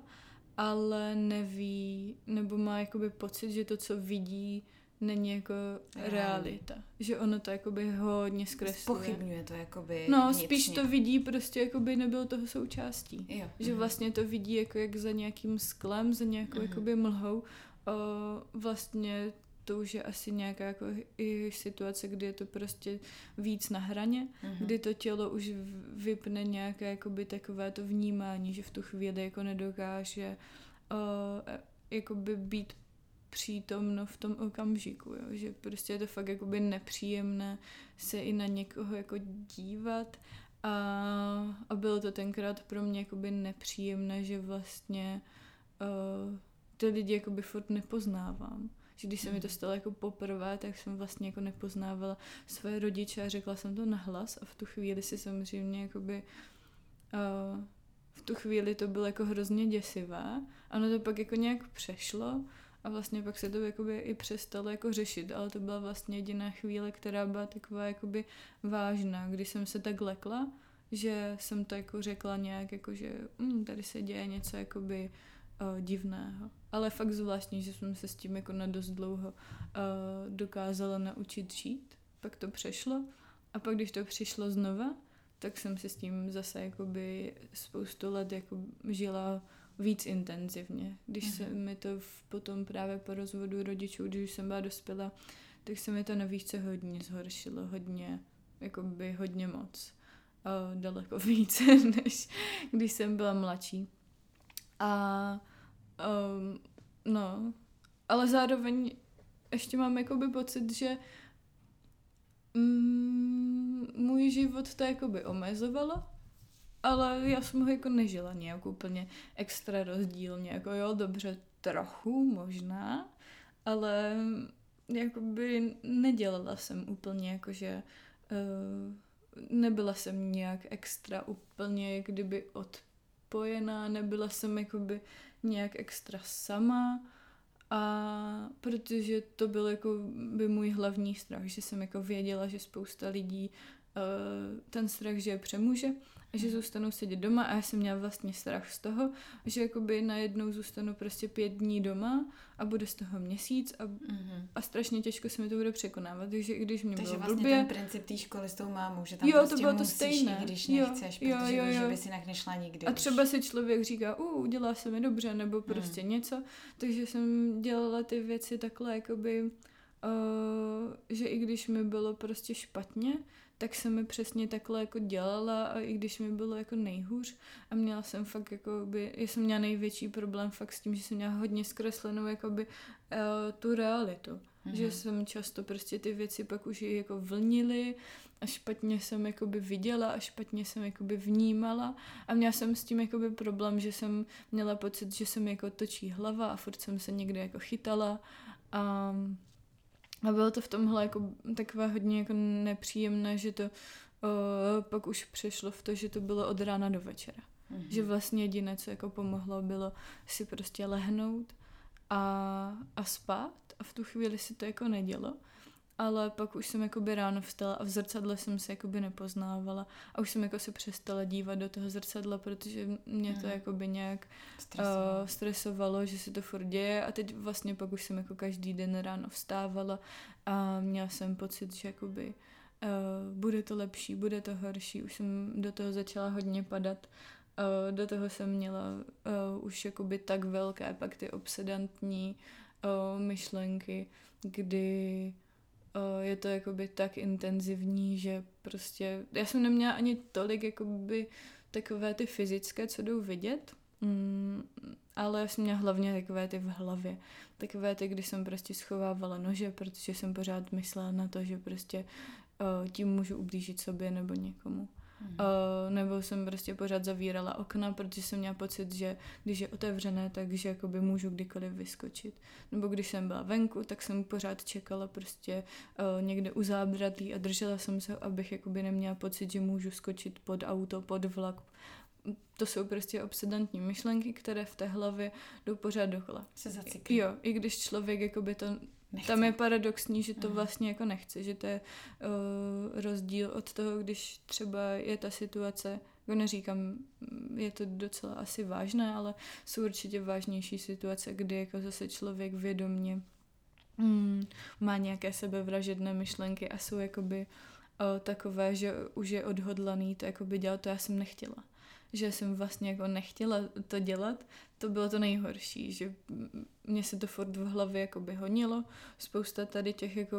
ale neví, nebo má jakoby pocit, že to, co vidí, není jako realita. realita. Že ono to jakoby hodně zkresluje. Pochybňuje to jakoby No, vnitřně. spíš to vidí prostě jakoby nebyl toho součástí. Jo. Že mm. vlastně to vidí jako jak za nějakým sklem, za nějakou mm. jakoby mlhou. O, vlastně to už je asi nějaká jako i situace, kdy je to prostě víc na hraně, mm-hmm. kdy to tělo už vypne nějaké jakoby takové to vnímání, že v tu chvíli jako nedokáže uh, jakoby být přítomno v tom okamžiku, jo? že prostě je to fakt jakoby nepříjemné se i na někoho jako dívat a, a bylo to tenkrát pro mě jakoby nepříjemné, že vlastně uh, ty lidi jakoby furt nepoznávám že když se mi to stalo jako poprvé, tak jsem vlastně jako nepoznávala své rodiče a řekla jsem to nahlas a v tu chvíli si samozřejmě jakoby uh, v tu chvíli to bylo jako hrozně děsivé. Ano, to pak jako nějak přešlo a vlastně pak se to jakoby i přestalo jako řešit, ale to byla vlastně jediná chvíle, která byla taková jakoby vážná, kdy jsem se tak lekla, že jsem to jako řekla nějak jako, že mm, tady se děje něco jakoby uh, divného. Ale fakt zvláštní, že jsem se s tím jako na dost dlouho uh, dokázala naučit žít. Pak to přešlo a pak když to přišlo znova, tak jsem se s tím zase jakoby spoustu let jako žila víc intenzivně. Když uh-huh. se mi to v, potom právě po rozvodu rodičů, když jsem byla dospěla, tak se mi to navíc se hodně zhoršilo, hodně, jakoby hodně moc. Uh, daleko více, než když jsem byla mladší. A um, no, ale zároveň ještě mám jakoby pocit, že mm, můj život to jakoby omezovalo, ale já jsem ho jako nežila nějak úplně extra rozdílně, jako jo, dobře, trochu možná, ale jakoby nedělala jsem úplně jakože uh, nebyla jsem nějak extra úplně kdyby odpojená, nebyla jsem jakoby nějak extra sama. A protože to byl jako by můj hlavní strach, že jsem jako věděla, že spousta lidí uh, ten strach, že je přemůže a že zůstanou sedět doma a já jsem měla vlastně strach z toho, že jakoby najednou zůstanu prostě pět dní doma a bude z toho měsíc a, mm-hmm. a strašně těžko se mi to bude překonávat, takže i když mě takže bylo vlastně blbě... ten princip té školy s tou mámou, že tam jo, prostě to bylo musíš, to stejné. i když jo, nechceš, jo, protože jo, jo. víš, že bys jinak nešla nikdy. A třeba si člověk říká, u, udělá se mi dobře, nebo prostě hmm. něco, takže jsem dělala ty věci takhle, jakoby, uh, že i když mi bylo prostě špatně, tak jsem mi přesně takhle jako dělala a i když mi bylo jako nejhůř a měla jsem fakt jako by, já jsem měla největší problém fakt s tím, že jsem měla hodně zkreslenou jakoby uh, tu realitu. Mm-hmm. Že jsem často prostě ty věci pak už jako vlnily a špatně jsem jakoby viděla a špatně jsem jakoby vnímala a měla jsem s tím jakoby problém, že jsem měla pocit, že se mi jako točí hlava a furt jsem se někde jako chytala a a bylo to v tomhle jako takové hodně jako nepříjemné, že to uh, pak už přešlo v to, že to bylo od rána do večera. Mm-hmm. Že vlastně jediné, co jako pomohlo, bylo si prostě lehnout a, a spát a v tu chvíli si to jako nedělo ale pak už jsem jakoby ráno vstala a v zrcadle jsem se jakoby nepoznávala a už jsem jako se přestala dívat do toho zrcadla, protože mě to mm. jakoby nějak stresovalo. Uh, stresovalo, že se to furt děje a teď vlastně pak už jsem jako každý den ráno vstávala a měla jsem pocit, že jakoby uh, bude to lepší, bude to horší, už jsem do toho začala hodně padat Uh, do toho jsem měla uh, už jakoby tak velké pak ty obsedantní uh, myšlenky, kdy je to jakoby tak intenzivní, že prostě, já jsem neměla ani tolik jakoby takové ty fyzické, co jdou vidět, mm, ale já jsem měla hlavně takové ty v hlavě. Takové ty, kdy jsem prostě schovávala nože, protože jsem pořád myslela na to, že prostě uh, tím můžu ublížit sobě nebo někomu. Hmm. Uh, nebo jsem prostě pořád zavírala okna, protože jsem měla pocit, že když je otevřené, takže jakoby můžu kdykoliv vyskočit. Nebo když jsem byla venku, tak jsem pořád čekala prostě uh, někde u zábradlí a držela jsem se, abych jakoby neměla pocit, že můžu skočit pod auto, pod vlak. To jsou prostě obsedantní myšlenky, které v té hlavě jdou pořád dokola. Se. Jo, i když člověk jakoby to Nechce. Tam je paradoxní, že to vlastně jako nechce, že to je uh, rozdíl od toho, když třeba je ta situace, jako neříkám, je to docela asi vážné, ale jsou určitě vážnější situace, kdy jako zase člověk vědomně mm, má nějaké sebevražedné myšlenky a jsou jakoby uh, takové, že už je odhodlaný to jakoby dělat, to já jsem nechtěla. Že jsem vlastně jako nechtěla to dělat, to bylo to nejhorší, že mě se to furt v hlavě jako by honilo, spousta tady těch jako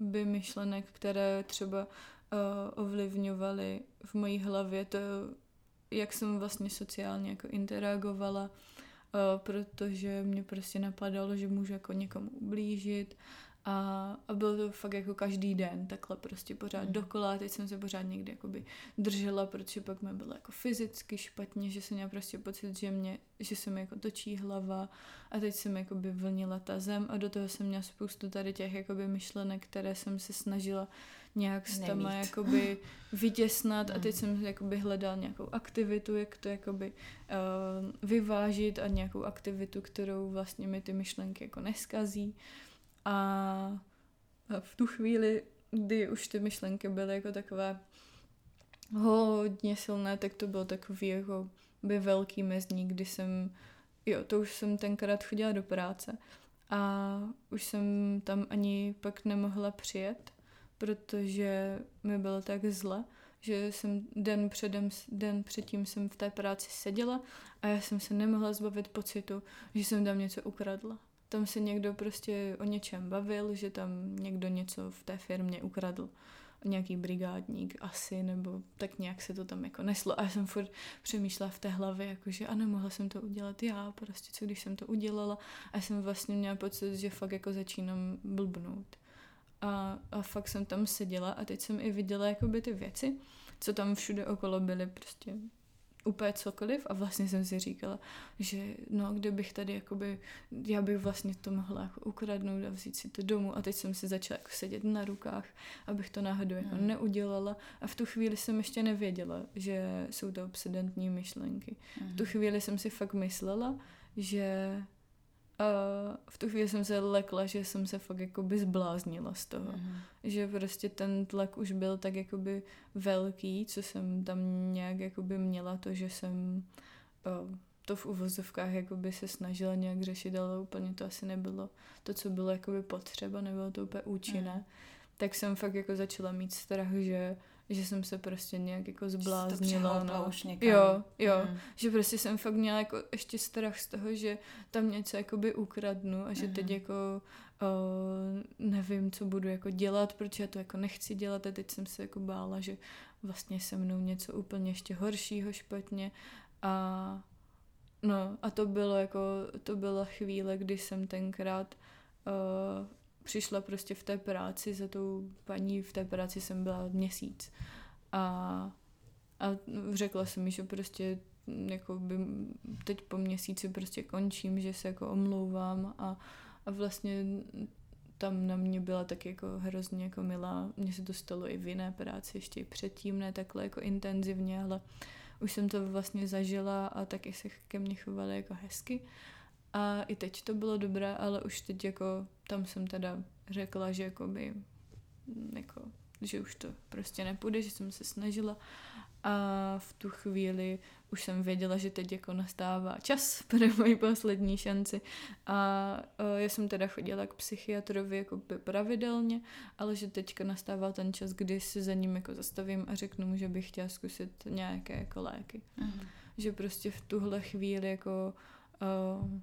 by myšlenek, které třeba uh, ovlivňovaly v mojí hlavě to, jak jsem vlastně sociálně jako interagovala, uh, protože mě prostě napadalo, že můžu jako někomu ublížit a, a bylo to fakt jako každý den, takhle prostě pořád mm. dokola. Teď jsem se pořád někdy jakoby držela, protože pak mi bylo jako fyzicky špatně, že jsem měla prostě pocit, že, mě, že se mi jako točí hlava a teď jsem jakoby vlnila ta zem a do toho jsem měla spoustu tady těch jakoby myšlenek, které jsem se snažila nějak s tama jakoby vytěsnat a teď mm. jsem jakoby hledala nějakou aktivitu, jak to jakoby uh, vyvážit a nějakou aktivitu, kterou vlastně mi ty myšlenky jako neskazí. A v tu chvíli, kdy už ty myšlenky byly jako takové hodně silné, tak to byl takový jako by velký mezník, kdy jsem, jo, to už jsem tenkrát chodila do práce a už jsem tam ani pak nemohla přijet, protože mi bylo tak zle, že jsem den předem, den předtím jsem v té práci seděla a já jsem se nemohla zbavit pocitu, že jsem tam něco ukradla tam se někdo prostě o něčem bavil, že tam někdo něco v té firmě ukradl nějaký brigádník asi, nebo tak nějak se to tam jako neslo. A já jsem furt přemýšlela v té hlavě, jakože a nemohla jsem to udělat já, prostě co když jsem to udělala. A já jsem vlastně měla pocit, že fakt jako začínám blbnout. A, a fakt jsem tam seděla a teď jsem i viděla jakoby ty věci, co tam všude okolo byly prostě úplně cokoliv a vlastně jsem si říkala, že no, kdybych tady jakoby, já bych vlastně to mohla jako ukradnout a vzít si to domů a teď jsem si začala jako sedět na rukách, abych to náhodou jako hmm. neudělala a v tu chvíli jsem ještě nevěděla, že jsou to obsedantní myšlenky. Hmm. V tu hmm. chvíli jsem si fakt myslela, že uh, v tu chvíli jsem se lekla, že jsem se fakt jakoby zbláznila z toho. Mm. Že prostě ten tlak už byl tak jakoby velký, co jsem tam nějak jakoby měla, to, že jsem uh, to v uvozovkách jakoby se snažila nějak řešit, ale úplně to asi nebylo to, co bylo jakoby potřeba, nebylo to úplně účinné. Mm. Tak jsem fakt jako začala mít strach, že že jsem se prostě nějak jako zbláznila. No. Už někam. Jo, jo, mm. že prostě jsem fakt měla jako ještě strach z toho, že tam něco jakoby ukradnu a že mm. teď jako uh, nevím, co budu jako dělat, protože já to jako nechci dělat a teď jsem se jako bála, že vlastně se mnou něco úplně ještě horšího špatně a no a to bylo jako, to byla chvíle, kdy jsem tenkrát uh, přišla prostě v té práci, za tou paní v té práci jsem byla měsíc. A, a řekla jsem mi, že prostě jako by teď po měsíci prostě končím, že se jako omlouvám a, a vlastně tam na mě byla tak jako hrozně jako milá. Mně se to stalo i v jiné práci, ještě i předtím, ne takhle jako intenzivně, ale už jsem to vlastně zažila a taky se ke mně chovali jako hezky. A i teď to bylo dobré, ale už teď jako tam jsem teda řekla, že jakoby, jako, že už to prostě nepůjde, že jsem se snažila a v tu chvíli už jsem věděla, že teď jako nastává čas pro moji poslední šanci a já jsem teda chodila k psychiatrovi jako pravidelně, ale že teďka nastává ten čas, kdy si za ním jako zastavím a řeknu mu, že bych chtěla zkusit nějaké jako léky. Uh-huh. Že prostě v tuhle chvíli jako uh,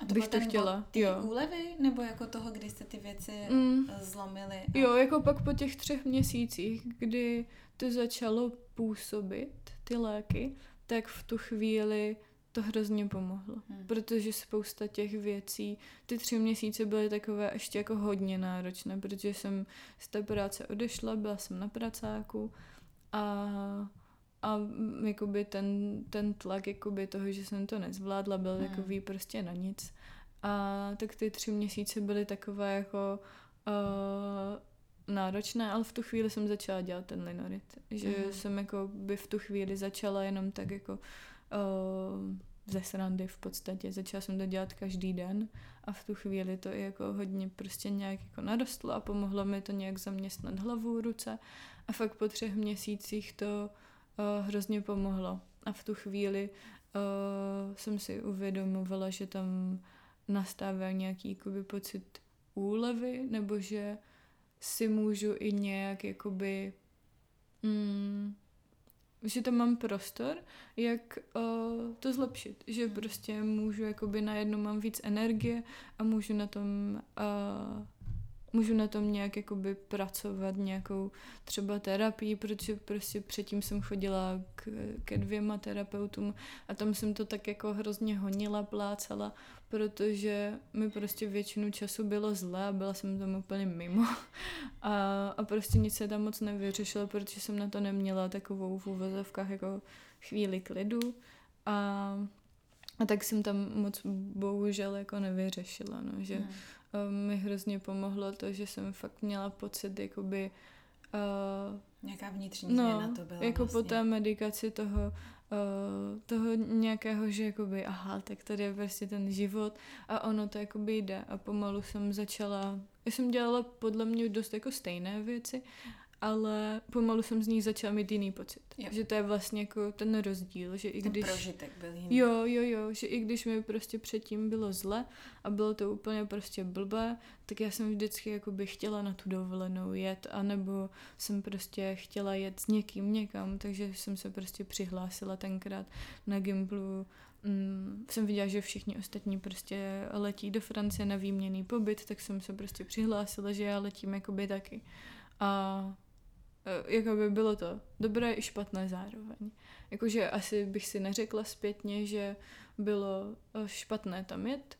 a to bych to chtěla. Ty jo. úlevy, nebo jako toho, kdy jste ty věci mm. zlomili? A... Jo, jako pak po těch třech měsících, kdy to začalo působit, ty léky, tak v tu chvíli to hrozně pomohlo, hmm. protože spousta těch věcí, ty tři měsíce byly takové ještě jako hodně náročné, protože jsem z té práce odešla, byla jsem na pracáku a a jakoby ten, ten tlak jakoby toho, že jsem to nezvládla, byl hmm. takový prostě na nic. A tak ty tři měsíce byly takové jako uh, náročné, ale v tu chvíli jsem začala dělat ten linorit. Že hmm. jsem jako by v tu chvíli začala jenom tak jako uh, ze srandy v podstatě. Začala jsem to dělat každý den a v tu chvíli to i jako hodně prostě nějak jako narostlo a pomohlo mi to nějak zaměstnat hlavu, ruce a fakt po třech měsících to uh, hrozně pomohlo. A v tu chvíli uh, jsem si uvědomovala, že tam nastává nějaký jakoby, pocit úlevy, nebo že si můžu i nějak jakoby mm, že tam mám prostor, jak uh, to zlepšit. Že prostě můžu, jakoby najednou mám víc energie a můžu na tom uh, můžu na tom nějak jakoby pracovat nějakou třeba terapii, protože prostě předtím jsem chodila k, ke dvěma terapeutům a tam jsem to tak jako hrozně honila, plácala, protože mi prostě většinu času bylo zle a byla jsem tam úplně mimo. A, a prostě nic se tam moc nevyřešilo, protože jsem na to neměla takovou v úvozovkách jako chvíli klidu. A a tak jsem tam moc bohužel jako nevyřešila, no, že hmm mi hrozně pomohlo to, že jsem fakt měla pocit, jakoby... Uh, Nějaká vnitřní no, změna to byla jako vlastně. po té medikaci toho, uh, toho nějakého, že jakoby, aha, tak tady je prostě ten život a ono to jakoby jde a pomalu jsem začala, já jsem dělala podle mě dost jako stejné věci, ale pomalu jsem z ní začala mít jiný pocit. Jo. Že to je vlastně jako ten rozdíl, že i ten když... prožitek byl jiný. Jo, jo, jo, že i když mi prostě předtím bylo zle a bylo to úplně prostě blbé, tak já jsem vždycky jako by chtěla na tu dovolenou jet, anebo jsem prostě chtěla jet s někým někam, takže jsem se prostě přihlásila tenkrát na Gimplu mm, jsem viděla, že všichni ostatní prostě letí do Francie na výměný pobyt, tak jsem se prostě přihlásila, že já letím jakoby taky. A Eh, jako by bylo to dobré i špatné zároveň. Jakože asi bych si neřekla zpětně, že bylo eh, špatné tam jet,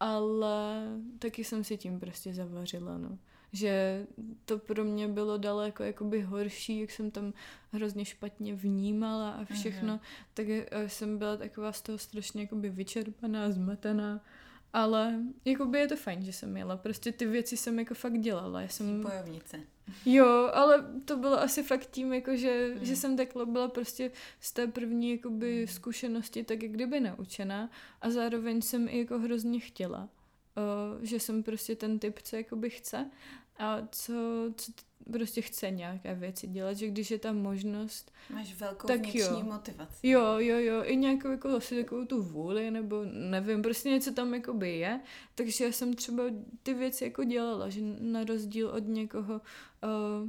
ale taky jsem si tím prostě zavařila, no že to pro mě bylo daleko jakoby horší, jak jsem tam hrozně špatně vnímala a všechno, uh-huh. tak jsem byla taková z toho strašně jakoby vyčerpaná, zmatená, ale jakoby je to fajn, že jsem jela, prostě ty věci jsem jako fakt dělala. Já jsem... Bojovnice. Jo, ale to bylo asi fakt tím, jako že, mm. že jsem takhle byla prostě z té první jakoby mm. zkušenosti tak jak kdyby naučená a zároveň jsem i jako hrozně chtěla. Uh, že jsem prostě ten typ, co jakoby chce a co, co prostě chce nějaké věci dělat, že když je tam možnost... Máš velkou tak vnitřní jo. motivaci. Jo, jo, jo, i nějakou jako asi takovou tu vůli, nebo nevím, prostě něco tam jako by je, takže já jsem třeba ty věci jako dělala, že na rozdíl od někoho, uh,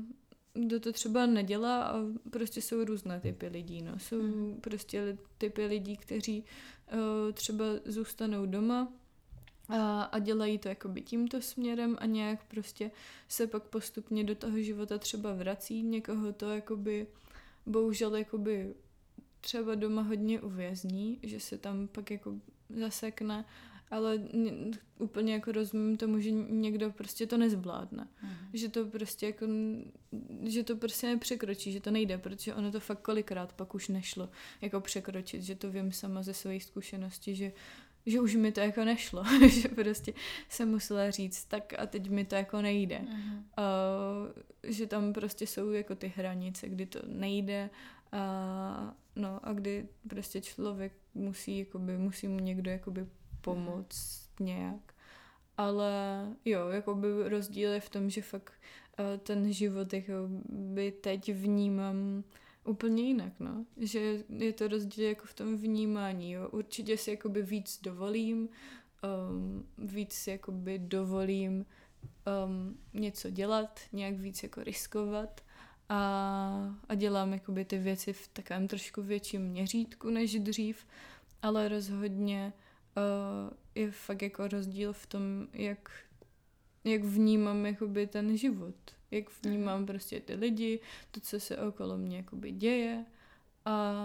kdo to třeba nedělá a prostě jsou různé typy lidí, no. Jsou mm. prostě typy lidí, kteří uh, třeba zůstanou doma, a, a dělají to jakoby tímto směrem a nějak prostě se pak postupně do toho života třeba vrací. Někoho to jakoby bohužel jakoby třeba doma hodně uvězní, že se tam pak jako zasekne, ale ně, úplně jako rozumím tomu, že někdo prostě to nezvládne. Mm. Že to prostě jako, že to prostě nepřekročí, že to nejde, protože ono to fakt kolikrát pak už nešlo jako překročit, že to vím sama ze své zkušenosti, že že už mi to jako nešlo, že prostě jsem musela říct, tak a teď mi to jako nejde. Uh-huh. Uh, že tam prostě jsou jako ty hranice, kdy to nejde a, no, a kdy prostě člověk musí, jakoby, musí mu někdo jakoby pomoct uh-huh. nějak. Ale jo, jakoby rozdíl je v tom, že fakt ten život jakoby teď vnímám úplně jinak, no. Že je to rozdíl jako v tom vnímání, jo. Určitě si jakoby víc dovolím, um, víc si jakoby dovolím um, něco dělat, nějak víc jako riskovat a, a dělám jakoby ty věci v takovém trošku větším měřítku než dřív, ale rozhodně uh, je fakt jako rozdíl v tom, jak, jak vnímám jakoby ten život jak vnímám prostě ty lidi, to, co se okolo mě jakoby děje a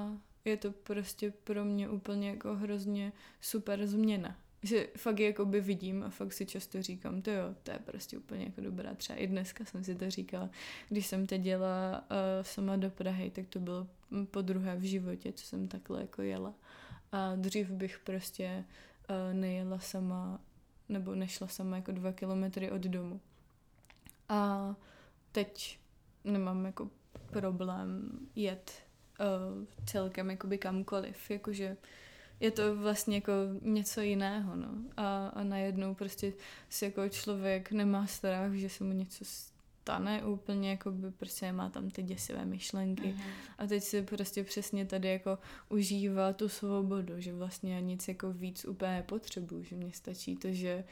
je to prostě pro mě úplně jako hrozně super změna. Že fakt jakoby vidím a fakt si často říkám, to jo, to je prostě úplně jako dobrá. Třeba i dneska jsem si to říkala, když jsem teď jela uh, sama do Prahy, tak to bylo po druhé v životě, co jsem takhle jako jela. A dřív bych prostě uh, nejela sama, nebo nešla sama jako dva kilometry od domu. A teď nemám jako problém jet uh, celkem jakoby kamkoliv, jakože je to vlastně jako něco jiného, no. A, a najednou prostě si jako člověk nemá strach, že se mu něco stane úplně, jako by prostě má tam ty děsivé myšlenky. Uh-huh. A teď si prostě přesně tady jako užívá tu svobodu, že vlastně já nic jako víc úplně potřebuju, že mě stačí to, že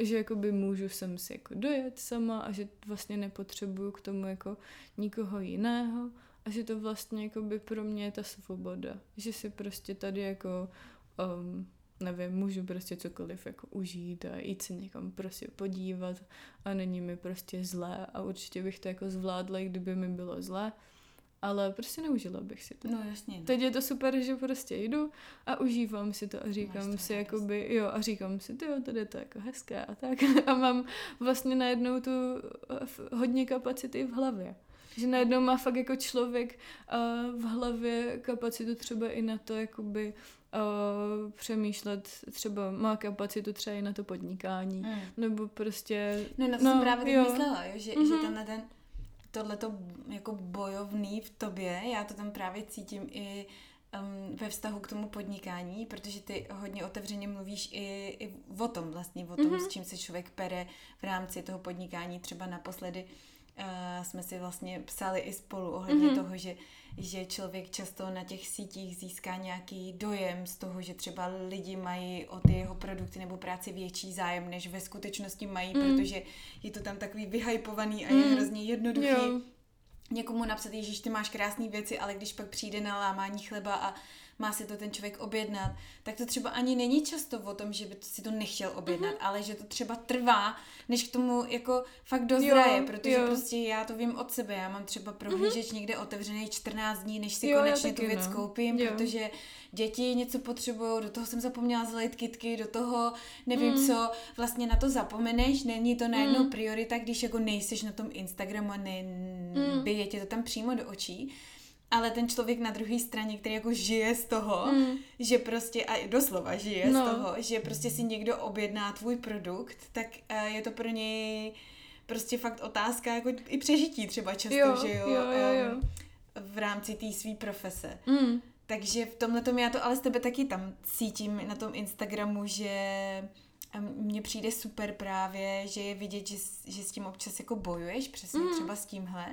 že jakoby můžu sem si jako dojet sama a že vlastně nepotřebuju k tomu jako nikoho jiného a že to vlastně jakoby pro mě je ta svoboda, že si prostě tady jako um, nevím, můžu prostě cokoliv jako užít a jít se někam prostě podívat a není mi prostě zlé a určitě bych to jako zvládla, kdyby mi bylo zlé, ale prostě neužila bych si to. No jasně. No. Teď je to super, že prostě jdu a užívám si to a říkám si jakoby, jo a říkám si, ty jo, tady je to jako hezké a tak a mám vlastně najednou tu eh, hodně kapacity v hlavě. Že najednou má fakt jako člověk uh, v hlavě kapacitu třeba i na to, jakoby uh, přemýšlet, třeba má kapacitu třeba i na to podnikání, mm. nebo prostě... No na to no, jsem právě jo. myslela, jo, že, mm-hmm. že tenhle ten tohleto jako bojovný v tobě, já to tam právě cítím i um, ve vztahu k tomu podnikání, protože ty hodně otevřeně mluvíš i, i o tom vlastně, o tom, mm-hmm. s čím se člověk pere v rámci toho podnikání. Třeba naposledy uh, jsme si vlastně psali i spolu ohledně mm-hmm. toho, že že člověk často na těch sítích získá nějaký dojem z toho, že třeba lidi mají o ty jeho produkty nebo práci větší zájem, než ve skutečnosti mají, mm. protože je to tam takový vyhypovaný a je mm. hrozně jednoduchý. Jo. Někomu napsat, že ty máš krásné věci, ale když pak přijde na lámání chleba a má si to ten člověk objednat, tak to třeba ani není často o tom, že by si to nechtěl objednat, mm-hmm. ale že to třeba trvá, než k tomu jako fakt dozraje, jo, protože jo. prostě já to vím od sebe, já mám třeba prohlížeč mm-hmm. někde otevřený 14 dní, než si jo, konečně tu věc no. koupím, jo. protože děti něco potřebují, do toho jsem zapomněla zlejt kitky, do toho nevím mm. co, vlastně na to zapomeneš, není to najednou mm. priorita, když jako nejseš na tom Instagramu a ne, mm. bije tě to tam přímo do očí, ale ten člověk na druhé straně, který jako žije z toho, mm. že prostě, a doslova žije no. z toho, že prostě si někdo objedná tvůj produkt, tak uh, je to pro něj prostě fakt otázka jako i přežití třeba často, jo, že jo, jo, jo, jo. V rámci té své profese. Mm. Takže v tomhle tom já to ale z tebe taky tam cítím na tom Instagramu, že mně přijde super právě, že je vidět, že, že s tím občas jako bojuješ, přesně mm. třeba s tímhle,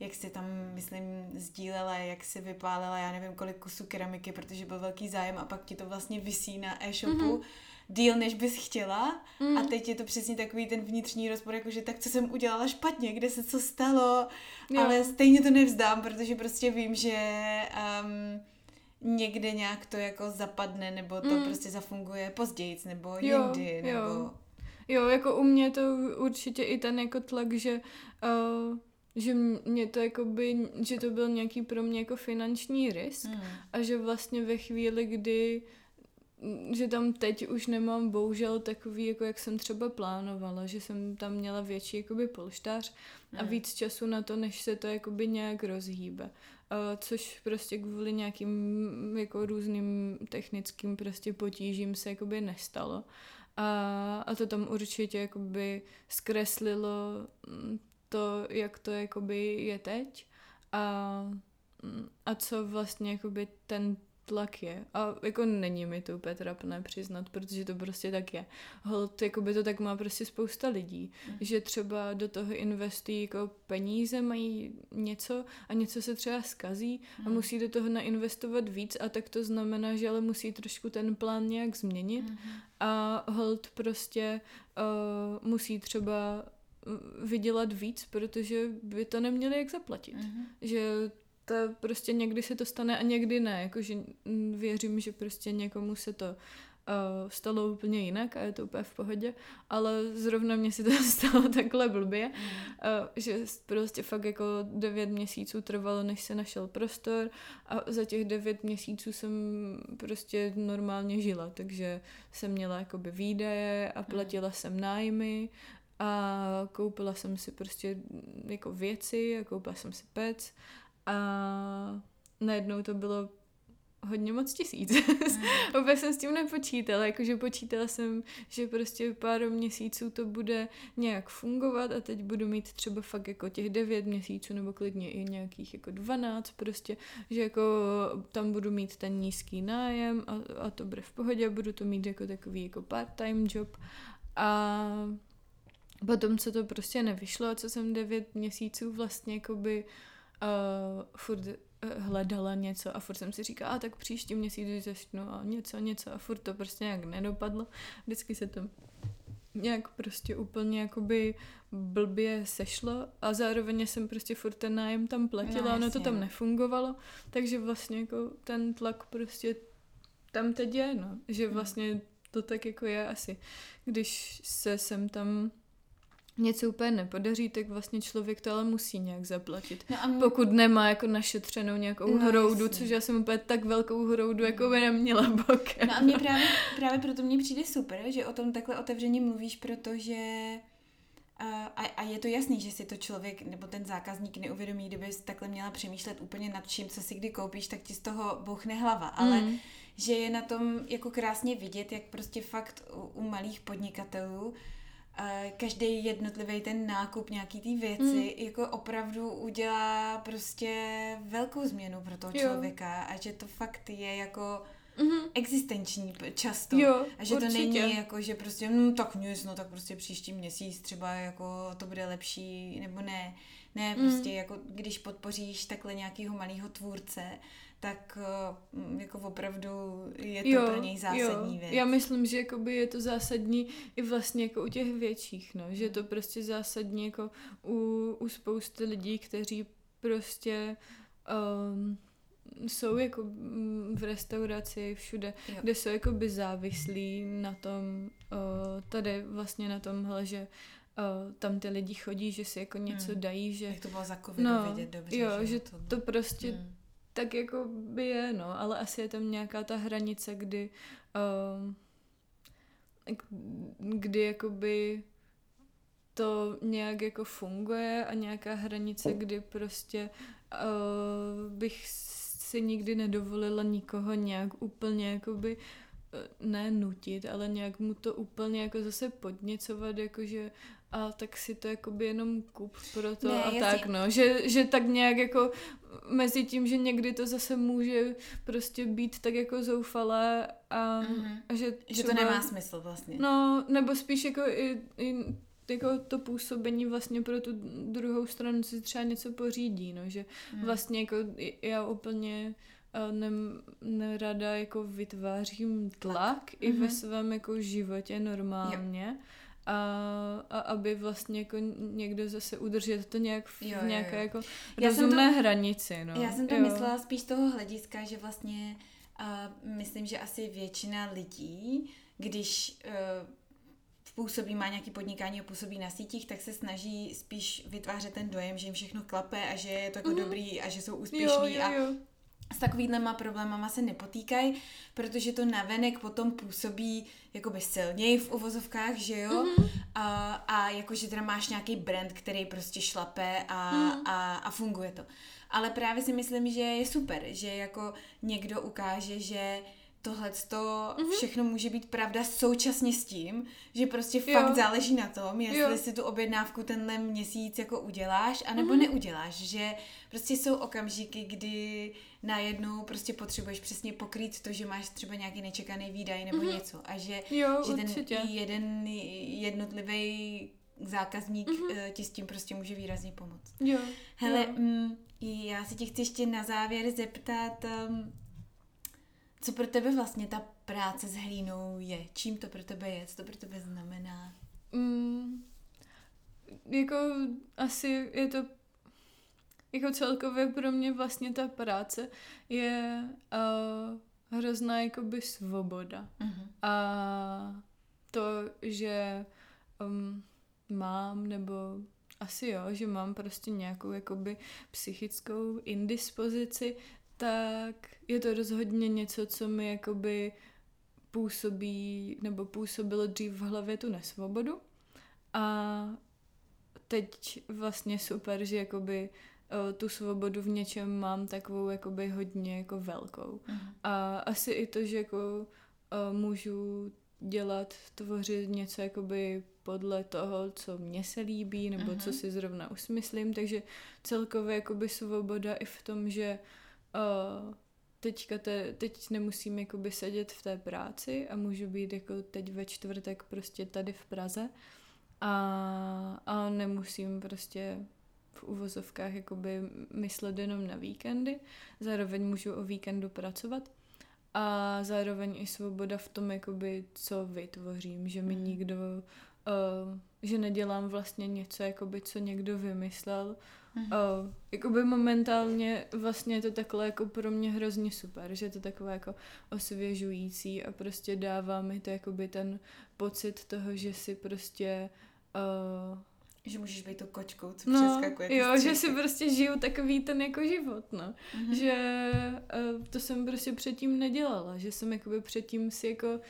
jak si tam, myslím, sdílela, jak si vypálela, já nevím, kolik kusů keramiky, protože byl velký zájem a pak ti to vlastně vysí na e-shopu mm-hmm. díl, než bys chtěla mm. a teď je to přesně takový ten vnitřní rozpor, jakože tak co jsem udělala špatně, kde se co stalo, jo. ale stejně to nevzdám, protože prostě vím, že um, někde nějak to jako zapadne, nebo to mm. prostě zafunguje později, nebo jo, jindy, nebo... Jo. jo, jako u mě to určitě i ten jako tlak, že uh, že mě to jako by, že to byl nějaký pro mě jako finanční risk mm. a že vlastně ve chvíli, kdy že tam teď už nemám bohužel takový, jako jak jsem třeba plánovala, že jsem tam měla větší jakoby polštář a mm. víc času na to, než se to jakoby nějak rozhýbe. Uh, což prostě kvůli nějakým jako různým technickým prostě potížím se jakoby nestalo. A, a to tam určitě jakoby zkreslilo mm, to, jak to jakoby je teď a, a co vlastně jakoby ten tlak je. A jako není mi to úplně trapné přiznat, protože to prostě tak je. Hold, jako by to tak má prostě spousta lidí, mm. že třeba do toho investují jako peníze, mají něco a něco se třeba skazí mm. a musí do toho nainvestovat víc a tak to znamená, že ale musí trošku ten plán nějak změnit mm. a hold prostě uh, musí třeba vydělat víc, protože by to neměli jak zaplatit. Mm-hmm. Že to prostě někdy se to stane a někdy ne. Jakože věřím, že prostě někomu se to uh, stalo úplně jinak a je to úplně v pohodě, ale zrovna mě se to stalo takhle blbě, uh, že prostě fakt jako devět měsíců trvalo, než se našel prostor a za těch devět měsíců jsem prostě normálně žila, takže jsem měla jakoby výdaje a platila jsem nájmy a koupila jsem si prostě jako věci a koupila jsem si pec a najednou to bylo hodně moc tisíc. Mm. Vůbec jsem s tím nepočítala, jakože počítala jsem, že prostě pár měsíců to bude nějak fungovat a teď budu mít třeba fakt jako těch devět měsíců nebo klidně i nějakých jako dvanáct prostě, že jako tam budu mít ten nízký nájem a, a to bude v pohodě, budu to mít jako takový jako part-time job a Potom, co to prostě nevyšlo, co jsem devět měsíců vlastně jakoby uh, furt uh, hledala něco a furt jsem si říkala, a tak příští měsíc začnu a něco, něco. A furt to prostě nějak nedopadlo. Vždycky se to nějak prostě úplně jakoby blbě sešlo a zároveň jsem prostě furt ten nájem tam platila, no, ono to tam nefungovalo, takže vlastně jako ten tlak prostě tam teď je, no, že hmm. vlastně to tak jako je asi, když se sem tam něco úplně nepodaří, tak vlastně člověk to ale musí nějak zaplatit. No a mě... Pokud nemá jako našetřenou nějakou no, hroudu, jasně. což já jsem úplně tak velkou hroudu, jako by neměla bokem. No a mě právě, právě proto mně přijde super, že o tom takhle otevřeně mluvíš, protože a, a je to jasný, že si to člověk nebo ten zákazník neuvědomí, kdyby takhle měla přemýšlet úplně nad čím, co si kdy koupíš, tak ti z toho bouchne hlava. Ale mm. že je na tom jako krásně vidět, jak prostě fakt u, u malých podnikatelů každý jednotlivý ten nákup nějaký té věci mm. jako opravdu udělá prostě velkou změnu pro toho člověka jo. a že to fakt je jako mm-hmm. existenční často. Jo, a že určitě. to není jako, že prostě, no tak nic, no tak prostě příští měsíc třeba jako to bude lepší, nebo ne. Ne, mm. prostě jako když podpoříš takhle nějakého malého tvůrce, tak mm, jako opravdu je to jo, pro něj zásadní jo. věc. Já myslím, že jakoby je to zásadní i vlastně jako u těch větších, no, že je to prostě zásadní jako u, u spousty lidí, kteří prostě um, jsou jako mm, v restauraci všude, jo. kde jsou jako by závislí na tom, uh, tady vlastně na tomhle, že uh, tam ty lidi chodí, že si jako něco hmm. dají, že... Jak to bylo za covidu no, vidět dobře. Jo, že, že to, to prostě hmm. Tak jako by je, no, ale asi je tam nějaká ta hranice, kdy uh, kdy jakoby to nějak jako funguje a nějaká hranice, kdy prostě uh, bych si nikdy nedovolila nikoho nějak úplně jakoby eh, ne nutit, ale nějak mu to úplně jako zase podněcovat, jakože a tak si to jakoby jenom kup pro to ne, a jasně. tak, no. Že, že tak nějak jako mezi tím, že někdy to zase může prostě být tak jako zoufalé a, mm-hmm. a že třeba, Že to nemá smysl vlastně. No, nebo spíš jako i, i jako to působení vlastně pro tu druhou stranu si třeba něco pořídí, no, že mm. vlastně jako já úplně eh, ne, nerada jako vytvářím tlak mm-hmm. i ve mhm. svém jako životě normálně. Jo a, a aby vlastně jako někdo zase udržet to nějak v, jo, nějaké jo, jo. jako já rozumné to, hranici. No. Já jsem to jo. myslela spíš z toho hlediska, že vlastně uh, myslím, že asi většina lidí, když uh, působí, má nějaký podnikání a působí na sítích, tak se snaží spíš vytvářet ten dojem, že jim všechno klape a že je to jako mm-hmm. dobrý a že jsou úspěšní jo, jo, jo. a s takovýhlema problémama se nepotýkají, protože to navenek potom působí jakoby silněji v uvozovkách, že jo? Mm-hmm. A, a jakože teda máš nějaký brand, který prostě šlape a, mm. a, a funguje to. Ale právě si myslím, že je super, že jako někdo ukáže, že tohle mm-hmm. všechno může být pravda současně s tím, že prostě jo. fakt záleží na tom, jestli jo. si tu objednávku tenhle měsíc jako uděláš, anebo mm-hmm. neuděláš, že prostě jsou okamžiky, kdy najednou prostě potřebuješ přesně pokrýt to, že máš třeba nějaký nečekaný výdaj nebo mm-hmm. něco a že, jo, že ten jeden jednotlivý zákazník mm-hmm. ti s tím prostě může výrazně pomoct. Jo. Hele, jo. Mm, já se tě chci ještě na závěr zeptat, um, co pro tebe vlastně ta práce s hlínou je? Čím to pro tebe je? Co to pro tebe znamená? Mm, jako asi je to jako celkově pro mě vlastně ta práce je uh, hrozná jakoby svoboda. Uh-huh. A to, že um, mám nebo asi jo, že mám prostě nějakou jakoby psychickou indispozici, tak je to rozhodně něco, co mi jakoby působí, nebo působilo dřív v hlavě tu nesvobodu. A teď vlastně super, že jakoby uh, tu svobodu v něčem mám takovou jakoby hodně jako velkou. Uh-huh. A asi i to, že jako uh, můžu dělat, tvořit něco jakoby podle toho, co mně se líbí, nebo uh-huh. co si zrovna usmyslím, takže celkově jakoby svoboda i v tom, že uh, teďka te, teď nemusím jakoby sedět v té práci a můžu být jako teď ve čtvrtek prostě tady v Praze. A, a nemusím prostě v uvozovkách jakoby myslet jenom na víkendy, zároveň můžu o víkendu pracovat. A zároveň i svoboda v tom, jakoby, co vytvořím, že mi mhm. nikdo, uh, že nedělám vlastně něco, jakoby, co někdo vymyslel, Mm-hmm. Uh, jakoby momentálně vlastně je to takhle jako pro mě hrozně super, že je to takové jako osvěžující a prostě dává mi to jakoby ten pocit toho, že si prostě uh, že můžeš být tou kočkou, co no, přeskakuje. Jo, že si prostě žiju takový ten jako život, no. Mm-hmm. Že uh, to jsem prostě předtím nedělala, že jsem jakoby předtím si jako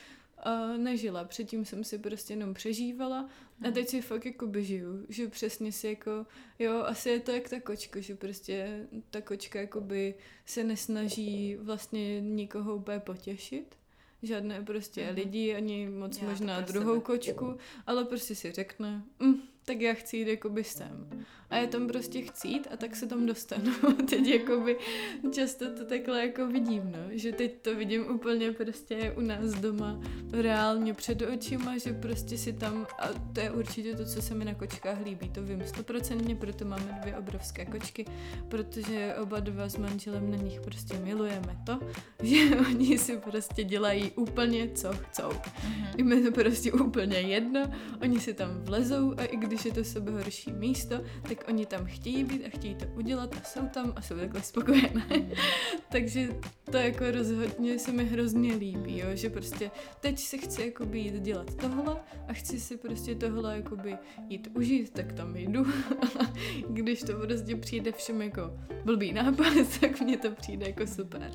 uh, nežila. Předtím jsem si prostě jenom přežívala a hmm. teď si fakt jako žiju, že přesně si jako, jo, asi je to jak ta kočka, že prostě ta kočka jakoby se nesnaží vlastně nikoho úplně potěšit, žádné prostě mm-hmm. lidi, ani moc Já možná druhou sebe. kočku, ale prostě si řekne, mm, tak já chci jít jakoby sem. A já tam prostě chci jít a tak se tam dostanu. teď jakoby často to takhle jako vidím, no. Že teď to vidím úplně prostě u nás doma reálně před očima, že prostě si tam, a to je určitě to, co se mi na kočkách líbí, to vím stoprocentně, proto máme dvě obrovské kočky, protože oba dva s manželem na nich prostě milujeme to, že oni si prostě dělají úplně co chcou. Mm-hmm. Jim je to prostě úplně jedno, oni si tam vlezou a i když je to sebe horší místo, tak tak oni tam chtějí být a chtějí to udělat a jsou tam a jsou takhle spokojené. Takže to jako rozhodně se mi hrozně líbí, jo, že prostě teď si chci jako jít dělat tohle a chci si prostě tohle jakoby jít užít, tak tam jdu. Když to prostě přijde všem jako blbý nápad, tak mně to přijde jako super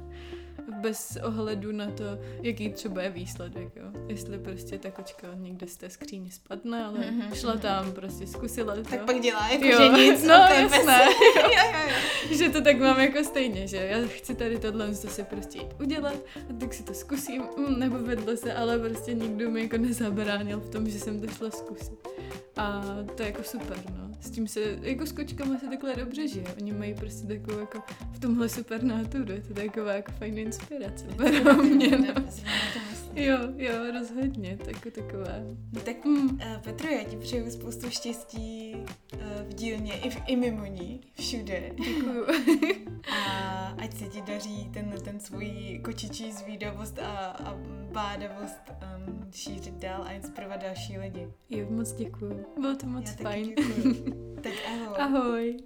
bez ohledu na to, jaký třeba je výsledek, jo. Jestli prostě ta kočka někde z té skříně spadne, ale mm-hmm. šla tam, prostě zkusila to. Tak pak dělá jako, jo. že nic. No, jasné. jo, jo, jo. že to tak mám jako stejně, že já chci tady tohle to si prostě jít udělat a tak si to zkusím, mm, nebo vedlo se, ale prostě nikdo mi jako nezabránil v tom, že jsem to šla zkusit. A to je jako super, no. S tím se, jako s kočkama se takhle dobře žije. Oni mají prostě takovou jako v tomhle super náturu. Je to taková jako fajn inspirace pro mě, no. Jo, jo, rozhodně, tak takové. No tak mm. uh, Petro, já ti přeju spoustu štěstí uh, v dílně i, v, i mimo ní, všude. Děkuju. a ať se ti daří ten, ten svůj kočičí zvídavost a, a bádavost um, šířit dál a inspirovat další lidi. Jo, moc děkuju. Bylo to moc já fajn. tak ahoj. Ahoj.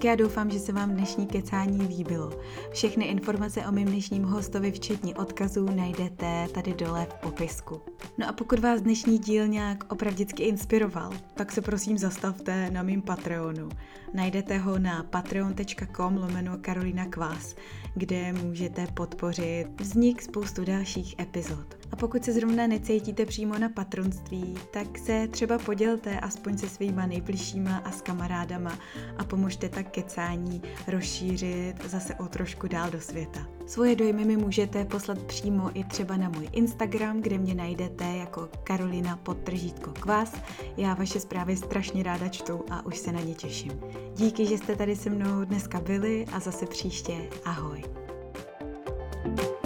Tak já doufám, že se vám dnešní kecání líbilo. Všechny informace o mém dnešním hostovi, včetně odkazů, najdete tady dole v popisku. No a pokud vás dnešní díl nějak opravdicky inspiroval, tak se prosím zastavte na mým Patreonu. Najdete ho na patreon.com lomeno Karolina Kvás, kde můžete podpořit vznik spoustu dalších epizod. A pokud se zrovna necítíte přímo na patronství, tak se třeba podělte aspoň se svýma nejbližšíma a s kamarádama a pomožte tak kecání rozšířit zase o trošku dál do světa. Svoje dojmy mi můžete poslat přímo i třeba na můj Instagram, kde mě najdete jako Karolina podtržítko kvás. Já vaše zprávy strašně ráda čtu a už se na ně těším. Díky, že jste tady se mnou dneska byli a zase příště ahoj. thank you